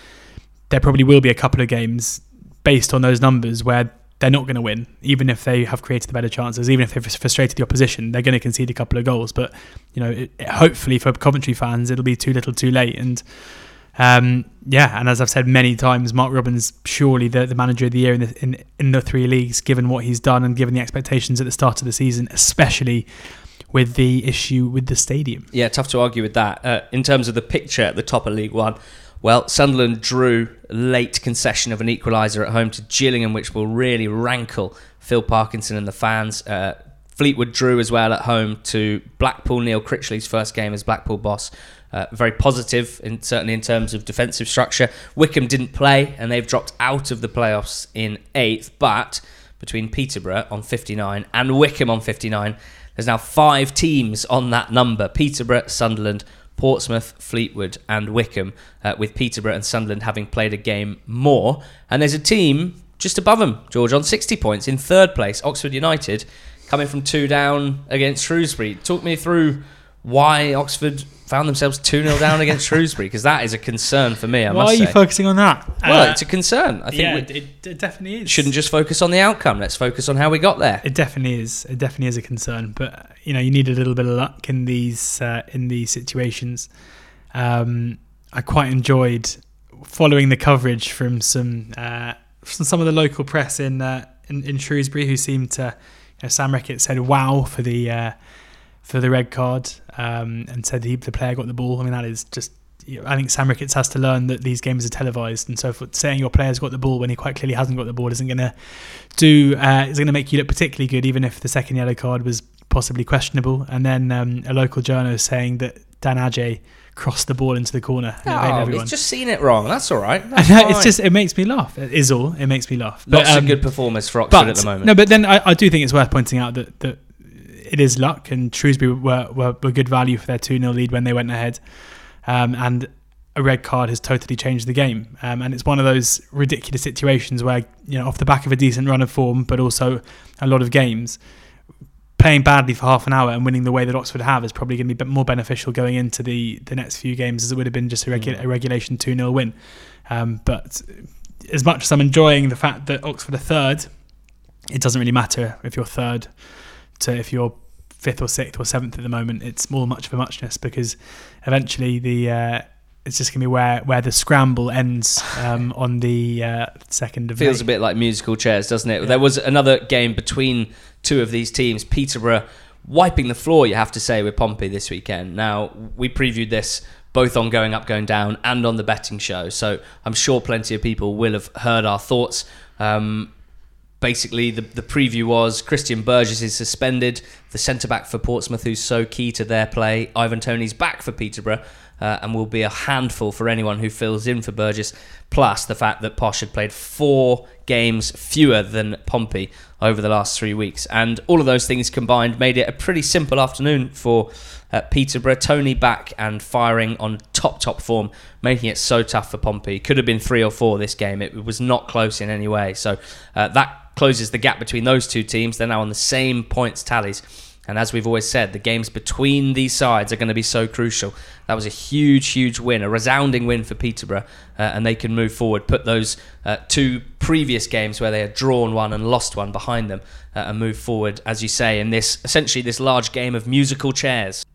there probably will be a couple of games based on those numbers where they're not going to win, even if they have created the better chances, even if they've frustrated the opposition, they're going to concede a couple of goals. But you know, it, it- hopefully for Coventry fans, it'll be too little, too late. And um, yeah, and as I've said many times, Mark Robins surely the, the manager of the year in the in, in the three leagues, given what he's done and given the expectations at the start of the season, especially with the issue with the stadium. Yeah, tough to argue with that. Uh, in terms of the picture at the top of League One, well, Sunderland drew late concession of an equaliser at home to Gillingham, which will really rankle Phil Parkinson and the fans. Uh, Fleetwood drew as well at home to Blackpool. Neil Critchley's first game as Blackpool boss. Uh, very positive, in, certainly in terms of defensive structure. Wycombe didn't play, and they've dropped out of the playoffs in eighth. But between Peterborough on 59 and Wycombe on 59, there's now five teams on that number Peterborough, Sunderland, Portsmouth, Fleetwood, and Wycombe, uh, with Peterborough and Sunderland having played a game more. And there's a team just above them, George, on 60 points in third place, Oxford United, coming from two down against Shrewsbury. Talk me through why Oxford found themselves 2 0 down against <laughs> Shrewsbury, because that is a concern for me, I Why are you say. focusing on that? well, Uh, it's a concern. I think yeah, it, it definitely is. shouldn't just focus on the outcome. Let's focus on how we got there. It definitely is. It definitely is a concern. But you know, you need a little bit of luck in these uh, in these situations. Um, I quite enjoyed following the coverage from some uh, from some of the local press in uh, in, in Shrewsbury, who seemed to. You know, Sam Ricketts said "wow" for the uh, for the red card, um, and said he, the player got the ball. I mean, that is just. You know, I think Sam Ricketts has to learn that these games are televised, and so for saying your player's got the ball when he quite clearly hasn't got the ball isn't going to do uh, is going to make you look particularly good, even if the second yellow card was possibly questionable. And then um, a local journal saying that Dan Agyei crossed the ball into the corner. Oh, he's just seen it wrong. That's all right. <laughs> That's it's just it makes me laugh. It is all. It makes me laugh. lots um, of good performers for Oxford but at the moment. no, but then I, I do think it's worth pointing out that that it is luck, and Shrewsbury were were, were good value for their two 0 lead when they went ahead, um, and a red card has totally changed the game. Um, and it's one of those ridiculous situations where you know off the back of a decent run of form, but also a lot of games. playing badly for half an hour and winning the way that Oxford have is probably going to be more beneficial going into the, the next few games as it would have been just a, regu- a regulation 2 0 win. Um, but as much as I'm enjoying the fact that Oxford are third, it doesn't really matter if you're third to if you're fifth or sixth or seventh at the moment. It's more much of a muchness because eventually the uh, it's just going to be where, where the scramble ends um, <laughs> on the uh, second of Feels May. a bit like musical chairs, doesn't it? There was another game between two of these teams. Peterborough wiping the floor, you have to say, with Pompey this weekend. Now, we previewed this both on Going Up, Going Down and on the betting show, so I'm sure plenty of people will have heard our thoughts. Um, basically, the, the preview was Christian Burgess is suspended, the centre back for Portsmouth, who's so key to their play. Ivan Toney's back for Peterborough. Uh, and will be a handful for anyone who fills in for Burgess. Plus the fact that Posh had played four games fewer than Pompey over the last three weeks, and all of those things combined made it a pretty simple afternoon for uh, Peterborough. Toney back and firing on top top form, making it so tough for Pompey. Could have been three or four this game. It was not close in any way. So uh, that closes the gap between those two teams. They're now on the same points tallies. And as we've always said, the games between these sides are going to be so crucial. That was a huge, huge win, a resounding win for Peterborough, uh, and they can move forward, put those uh, two previous games where they had drawn one and lost one behind them, uh, and move forward, as you say, in this essentially this large game of musical chairs.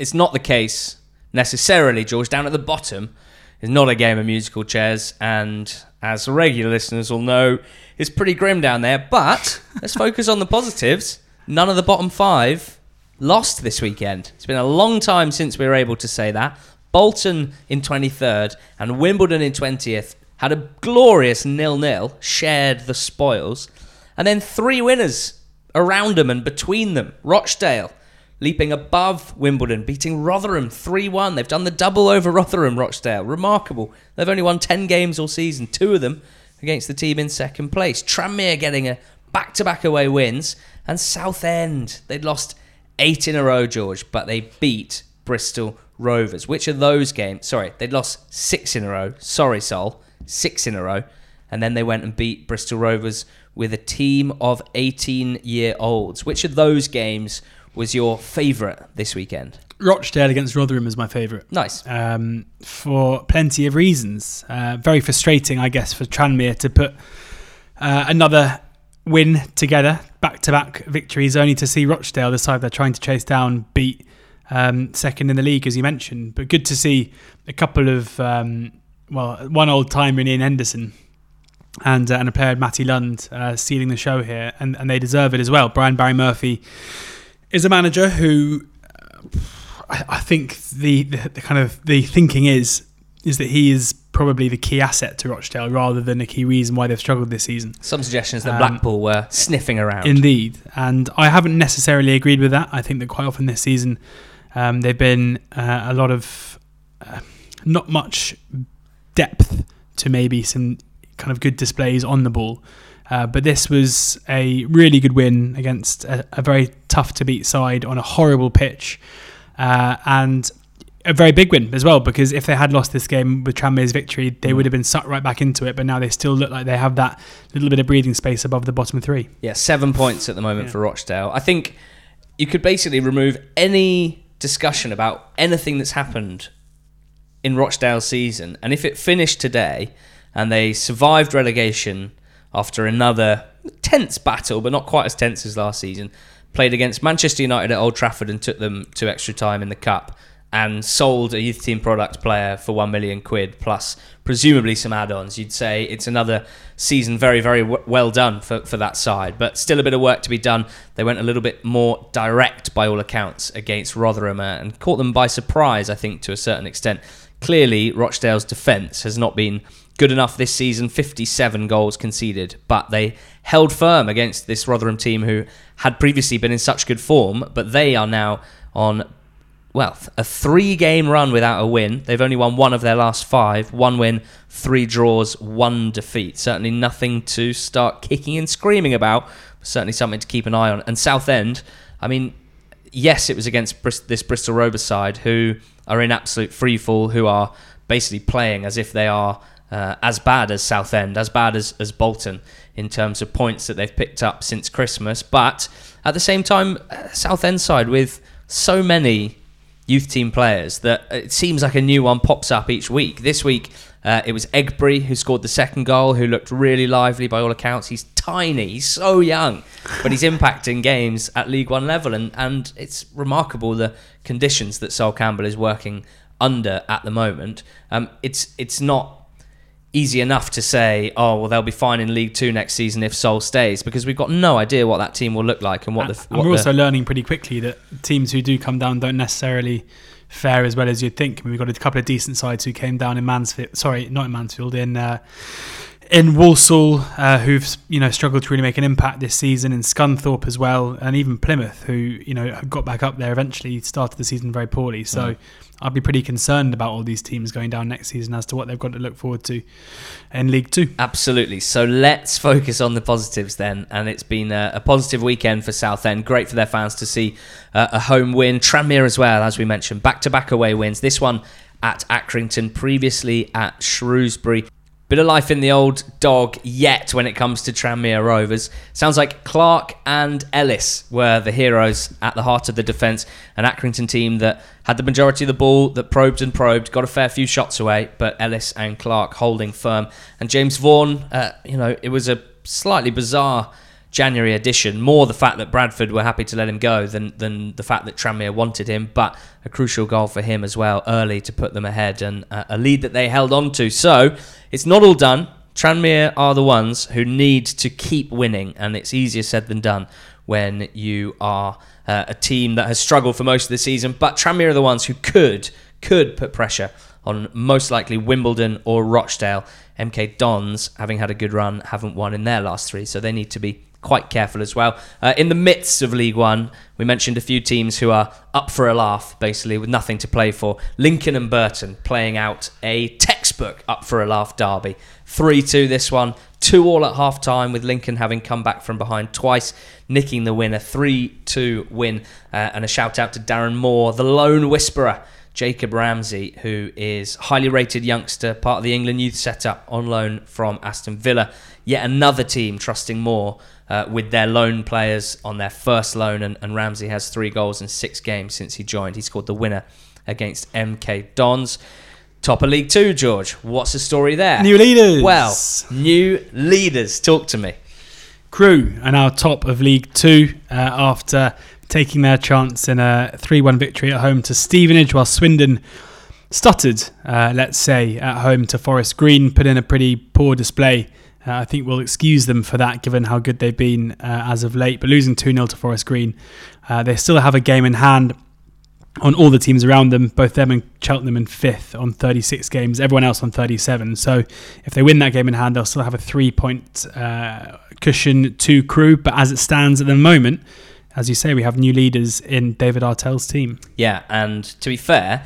It's not the case necessarily, George. Down at the bottom is not a game of musical chairs, and as regular listeners will know, it's pretty grim down there. But <laughs> let's focus on the positives none of the bottom five lost this weekend. It's been a long time since we were able to say that. Bolton in 23rd and Wimbledon in 20th had a glorious nil-nil, shared the spoils, and then three winners around them and between them. Rochdale leaping above Wimbledon, beating Rotherham 3-1. They've done the double over Rotherham, Rochdale. Remarkable. They've only won 10 games all season, two of them against the team in second place. Tranmere getting a back-to-back away wins, and Southend. They'd lost eight in a row, George, but they beat Bristol Rovers. Which of those games? Sorry, they'd lost six in a row. Sorry, Sol, six in a row, and then they went and beat Bristol Rovers with a team of 18-year-olds. Which of those games was your favourite this weekend? Rochdale against Rotherham is my favourite. Nice. Um, for plenty of reasons. Uh, very frustrating, I guess, for Tranmere to put uh, another win together, back to back victories, only to see Rochdale, the side they're trying to chase down, beat um, second in the league, as you mentioned. But good to see a couple of, um, well, one old timer in Ian Henderson and, uh, and a player, Matty Lund, uh, sealing the show here, and, and they deserve it as well. Brian Barry Murphy is a manager who. Uh, I, I think the, the, the kind of the thinking is is that he is probably the key asset to Rochdale rather than a key reason why they've struggled this season. Some suggestions that Um, Blackpool were sniffing around. Indeed, and I haven't necessarily agreed with that. I think that quite often this season um, they've been uh, a lot of uh, not much depth to maybe some kind of good displays on the ball. Uh, but this was a really good win against a, a very tough to beat side on a horrible pitch, uh, and a very big win as well. Because if they had lost this game with Tranmere's victory, they Mm. would have been sucked right back into it. But now they still look like they have that little bit of breathing space above the bottom three. Yeah, seven points at the moment Yeah. for Rochdale. I think you could basically remove any discussion about anything that's happened in Rochdale's season, and if it finished today and they survived relegation after another tense battle, but not quite as tense as last season, played against Manchester United at Old Trafford and took them to extra time in the cup. And sold a youth team product player for one million quid plus presumably some add-ons. You'd say it's another season very, very w- well done for, for that side, but still a bit of work to be done. They went a little bit more direct by all accounts against Rotherham uh, and caught them by surprise, I think, to a certain extent. Clearly, Rochdale's defence has not been good enough this season 57 goals conceded, but they held firm against this Rotherham team who had previously been in such good form, but they are now on well, a three game run without a win. They've only won one of their last five one win, three draws, one defeat. Certainly nothing to start kicking and screaming about, but certainly something to keep an eye on. And Southend, I mean, yes, it was against this Bristol Rovers side who are in absolute freefall, who are basically playing as if they are uh, as bad as Southend, as bad as, as Bolton in terms of points that they've picked up since Christmas. But at the same time, uh, Southend side with so many youth team players that it seems like a new one pops up each week. This week, uh, it was Egbury who scored the second goal, who looked really lively by all accounts. He's tiny, he's so young, but he's impacting <laughs> games at League One level, and, and it's remarkable the conditions that Sol Campbell is working under at the moment. Um, it's it's not easy enough to say, oh well, they'll be fine in League Two next season if Sol stays, because we've got no idea what that team will look like and what and, the. And what we're the, also learning pretty quickly that teams who do come down don't necessarily fare as well as you'd think. I mean, we've got a couple of decent sides who came down in Mansfield. Sorry, not in Mansfield, in. Uh, in Walsall, uh, who've you know struggled to really make an impact this season, in Scunthorpe as well, and even Plymouth, who you know got back up there eventually, started the season very poorly. So mm. I'd be pretty concerned about all these teams going down next season as to what they've got to look forward to in League Two. Absolutely. So let's focus on the positives then. And it's been a, a positive weekend for Southend. Great for their fans to see uh, a home win. Tranmere as well, as we mentioned, back to back away wins. This one at Accrington, previously at Shrewsbury. Bit of life in the old dog yet when it comes to Tranmere Rovers. Sounds like Clark and Ellis were the heroes at the heart of the defence. An Accrington team that had the majority of the ball, that probed and probed, got a fair few shots away, but Ellis and Clark holding firm. And James Vaughan, uh, you know, it was a slightly bizarre January edition. More the fact that Bradford were happy to let him go than than the fact that Tranmere wanted him, but a crucial goal for him as well early to put them ahead and a lead that they held on to. So it's not all done. Tranmere are the ones who need to keep winning, and it's easier said than done when you are uh, a team that has struggled for most of the season. But Tranmere are the ones who could could put pressure on most likely Wimbledon or Rochdale. MK Dons, having had a good run, haven't won in their last three, so they need to be quite careful as well. Uh, in the midst of League One, we mentioned a few teams who are up for a laugh, basically, with nothing to play for. Lincoln and Burton playing out a textbook up for a laugh derby. 3 2 this one, 2 all at half time, with Lincoln having come back from behind twice, nicking the winner. 3 2 win. Uh, and a shout out to Darren Moore, the loan whisperer. Jacob Ramsey, who is highly rated youngster, part of the England youth setup on loan from Aston Villa. Yet another team trusting more uh, with their loan players on their first loan, and, and Ramsey has three goals in six games since he joined. He scored the winner against MK Dons. Top of League Two, George. What's the story there? New leaders. Well, new leaders. Talk to me. Crewe are now top of League Two uh, after taking their chance in a 3 1 victory at home to Stevenage, while Swindon stuttered, uh, let's say, at home to Forest Green, put in a pretty poor display uh, I think we'll excuse them for that given how good they've been uh, as of late. But losing 2 0 to Forest Green, uh, they still have a game in hand on all the teams around them, both them and Cheltenham in fifth on 36 games, everyone else on 37. So if they win that game in hand, they'll still have a three point uh, cushion to Crewe. But as it stands at the moment, as you say, we have new leaders in David Artell's team. Yeah, and to be fair,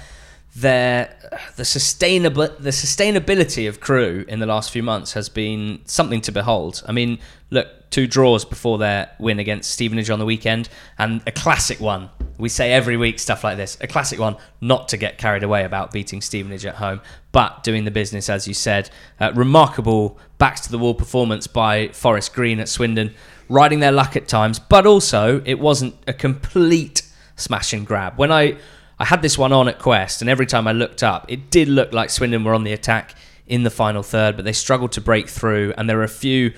their the sustainable the sustainability of Crewe in the last few months has been something to behold. I mean, look, two draws before their win against Stevenage on the weekend, and a classic one. We say every week stuff like this. A classic one, not to get carried away about beating Stevenage at home, but doing the business as you said. Uh, remarkable backs to the wall performance by Forest Green at Swindon, riding their luck at times, but also it wasn't a complete smash and grab. When I I had this one on at Quest, and every time I looked up, it did look like Swindon were on the attack in the final third, but they struggled to break through. And there were a few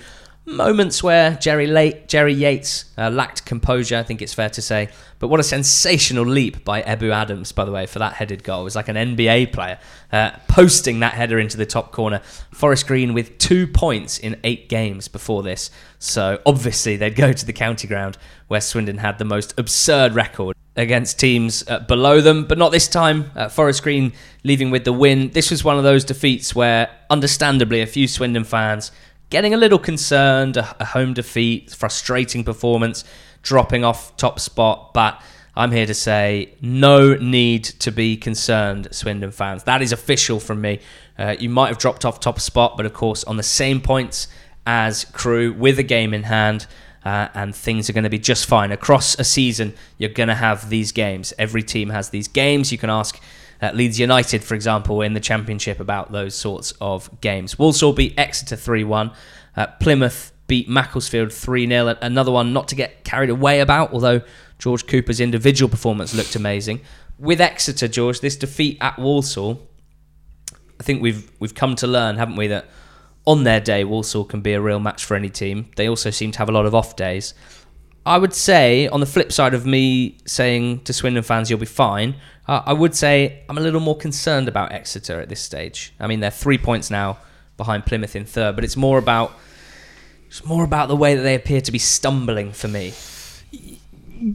moments where Jerry, Late, Jerry Yates uh, lacked composure, I think it's fair to say. But what a sensational leap by Ebou Adams, by the way, for that headed goal. It was like an NBA player uh, posting that header into the top corner. Forest Green with two points in eight games before this. So obviously they'd go to the county ground where Swindon had the most absurd record against teams uh, below them, but not this time. Uh, Forest Green leaving with the win. This was one of those defeats where, understandably, a few Swindon fans getting a little concerned, a, a home defeat, frustrating performance, dropping off top spot, but. I'm here to say no need to be concerned, Swindon fans. That is official from me. Uh, you might have dropped off top spot, but of course on the same points as Crewe with a game in hand uh, and things are going to be just fine. Across a season, you're going to have these games. Every team has these games. You can ask uh, Leeds United, for example, in the Championship about those sorts of games. Walsall beat Exeter 3 1. Uh, Plymouth beat Macclesfield 3 0. Another one not to get carried away about, although George Cooper's individual performance looked amazing. With Exeter, George, this defeat at Walsall, I think we've we've come to learn, haven't we, that on their day Walsall can be a real match for any team. They also seem to have a lot of off days. I would say, on the flip side of me saying to Swindon fans, you'll be fine, uh, I would say I'm a little more concerned about Exeter at this stage. I mean, they're three points now behind Plymouth in third, but it's more about it's more about the way that they appear to be stumbling for me.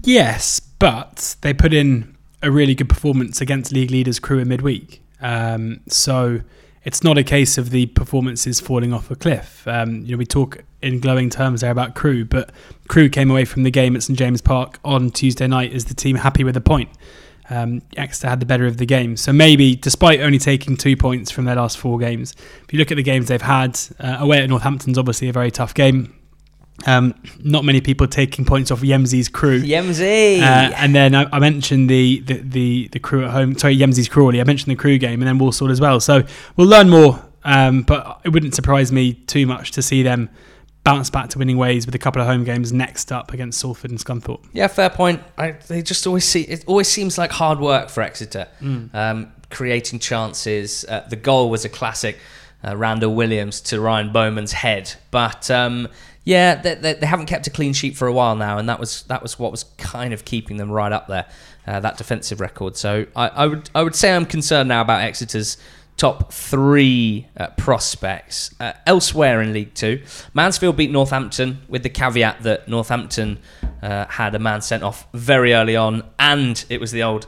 Yes, but they put in a really good performance against league leaders Crewe in midweek. Um, so it's not a case of the performances falling off a cliff. Um, you know, we talk in glowing terms there about Crewe, but Crewe came away from the game at St James Park on Tuesday night as the team happy with a point. Um, Exeter had the better of the game. So maybe, despite only taking two points from their last four games, if you look at the games they've had, uh, away at Northampton's obviously a very tough game. Um, not many people taking points off Yemzi's crew. Yemzi! Uh, and then I, I mentioned the, the, the, the Crewe at home, sorry, Yemzi's Crawley. I mentioned the Crewe game and then Walsall as well. So we'll learn more, um, but it wouldn't surprise me too much to see them bounce back to winning ways with a couple of home games next up against Salford and Scunthorpe. Yeah, fair point. I, they just always see it. Always seems like hard work for Exeter, Mm. um, creating chances. Uh, the goal was a classic, uh, Randall Williams to Ryan Bowman's head. But um, yeah, they, they, they haven't kept a clean sheet for a while now, and that was that was what was kind of keeping them right up there. Uh, that defensive record. So I, I would I would say I'm concerned now about Exeter's top three uh, prospects. Uh, elsewhere in League Two, Mansfield beat Northampton with the caveat that Northampton uh, had a man sent off very early on, and it was the old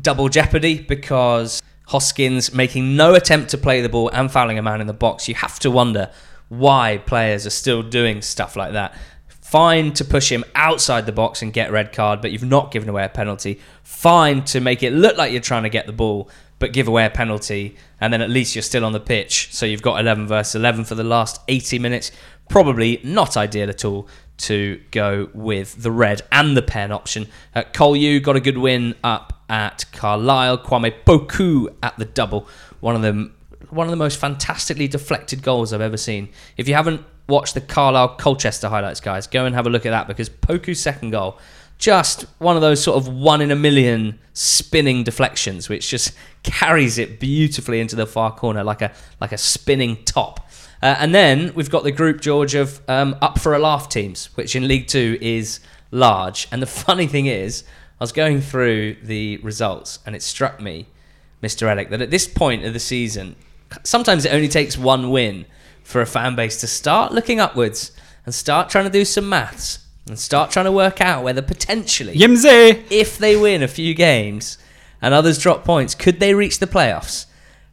double jeopardy because Hoskins making no attempt to play the ball and fouling a man in the box. You have to wonder why players are still doing stuff like that. Fine to push him outside the box and get red card, but you've not given away a penalty. Fine to make it look like you're trying to get the ball, but give away a penalty, and then at least you're still on the pitch. So you've got 11 versus 11 for the last 80 minutes. Probably not ideal at all to go with the red and the pen option. Uh, Col U got a good win up at Carlisle. Kwame Poku at the double. One of them, one of the most fantastically deflected goals I've ever seen. If you haven't watched the Carlisle Colchester highlights, guys, go and have a look at that because Poku's second goal, just one of those sort of one in a million spinning deflections, which just <laughs> carries it beautifully into the far corner like a like a spinning top. Uh, and then we've got the group, George, of um, up for a laugh teams, which in League Two is large. And the <laughs> funny thing is, I was going through the results and it struck me, Mr. Elek, that at this point of the season, sometimes it only takes one win for a fan base to start looking upwards and start trying to do some maths and start trying to work out whether potentially, Yemze! if they win a few games and others drop points, could they reach the playoffs?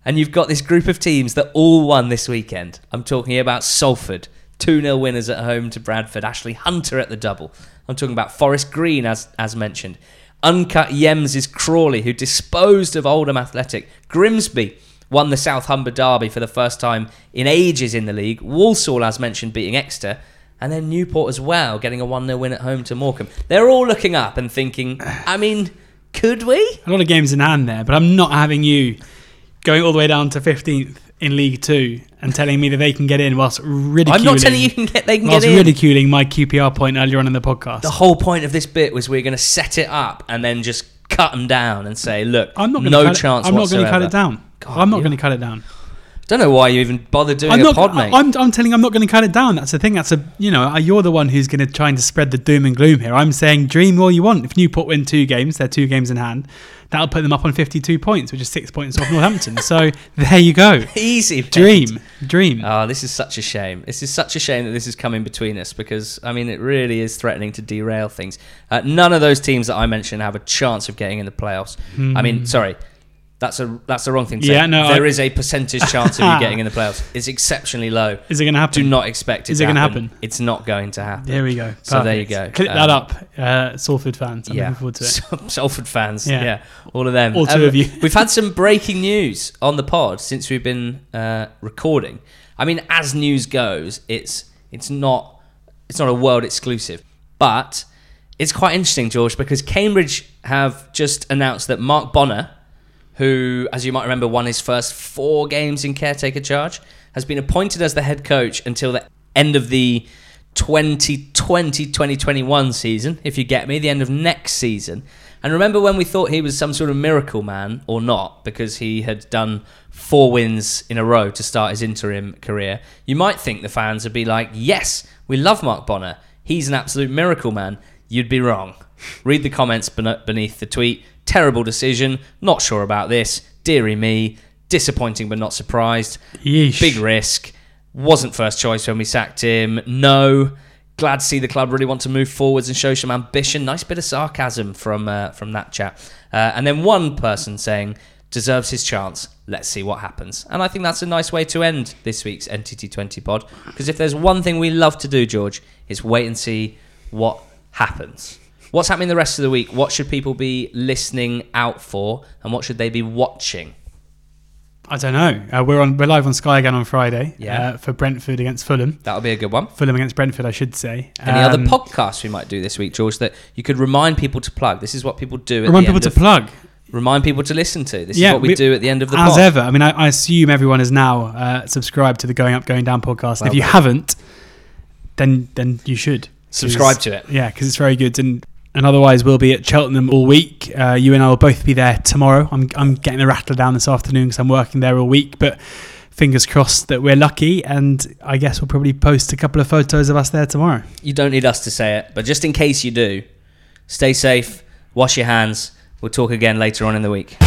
And you've got this group of teams that all won this weekend. I'm talking about Salford, 2 0 winners at home to Bradford, Ashley Hunter at the double. I'm talking about Forest Green, as, as mentioned. Uncut Yems is Crawley, who disposed of Oldham Athletic. Grimsby won the South Humber Derby for the first time in ages in the league. Walsall, as mentioned, beating Exeter. And then Newport as well, getting a 1 0 win at home to Morecambe. They're all looking up and thinking, I mean, could we? A lot of games in hand there, but I'm not having you going all the way down to 15th in League Two and telling me that they can get in whilst ridiculing. I'm not telling you can get they can whilst get in. ridiculing my QPR point earlier on in the podcast. the whole point of this bit was we're going to set it up and then just cut them down and say, look, I'm not no cut chance It, I'm not going to cut it down. God, I'm not you- going to cut it down. Don't know why you even bother doing I'm a not. pod, mate. I'm, I'm telling. you, I'm not going to cut it down. That's the thing. That's a. You know, uh, you're the one who's going to try to spread the doom and gloom here. I'm saying dream all you want. If Newport win two games, they're two games in hand. That'll put them up on 52 points, which is six points off Northampton. so <laughs> there you go. Easy, mate. Dream, dream. Oh, this is such a shame. This is such a shame that this is coming between us because, I mean, it really is threatening to derail things. Uh, none of those teams that I mentioned have a chance of getting in the playoffs. Hmm. I mean, sorry, that's a that's the wrong thing to say. Yeah, no, There I- is a percentage chance of you <laughs> getting in the playoffs. It's exceptionally low. Is it going to happen? Do not expect it Is it gonna happen. happen? It's not going to happen. There we go. So there you Perfect. go. Click that Um, up, uh, Salford fans. I'm looking forward to it. Sal- <laughs> Salford fans, Yeah. yeah. all of them. Um, All two of you. <laughs> we've had some breaking news on the pod since we've been uh, recording. I mean, as news goes, it's it's not it's not a world exclusive, but it's quite interesting, George, because Cambridge have just announced that Mark Bonner, who, as you might remember, won his first four games in caretaker charge, has been appointed as the head coach until the end of the 2020 2021 season, if you get me, the end of next season. And remember when we thought he was some sort of miracle man or not because he had done four wins in a row to start his interim career? You might think the fans would be like, yes, we love Mark Bonner. He's an absolute miracle man. You'd be wrong. Read the comments beneath the tweet. Terrible decision. Not sure about this. Deary me. Disappointing but not surprised. Yeesh. Big risk. Wasn't first choice when we sacked him. No. Glad to see the club really want to move forwards and show some ambition. Nice bit of sarcasm from uh, from that chat. Uh, and then one person saying deserves his chance. Let's see what happens. And I think that's a nice way to end this week's NTT20 pod. Because if there's one thing we love to do, George, is wait and see what happens. What's happening the rest of the week? What should people be listening out for, and what should they be watching? I don't know. Uh, we're on. We're live on Sky again on Friday. Yeah. Uh, for Brentford against Fulham. That'll be a good one. Fulham against Brentford, I should say. Any um, other podcasts we might do this week, George, that you could remind people to plug? This is what people do. remind people to of, plug. Remind people to listen to. This yeah, is what we, we, do at the end of the as pod. ever. I mean, I, I, assume everyone is now uh, subscribed to the Going Up, Going Down podcast. Well, if you haven't, then then you should subscribe to it. Yeah, because it's very good. And and otherwise we'll be at Cheltenham all week. Uh, you and I will both be there tomorrow. I'm I'm getting the rattler down this afternoon because I'm working there all week, but fingers crossed that we're lucky and I guess we'll probably post a couple of photos of us there tomorrow. You don't need us to say it, but just in case you do, stay safe, wash your hands. We'll talk again later on in the week.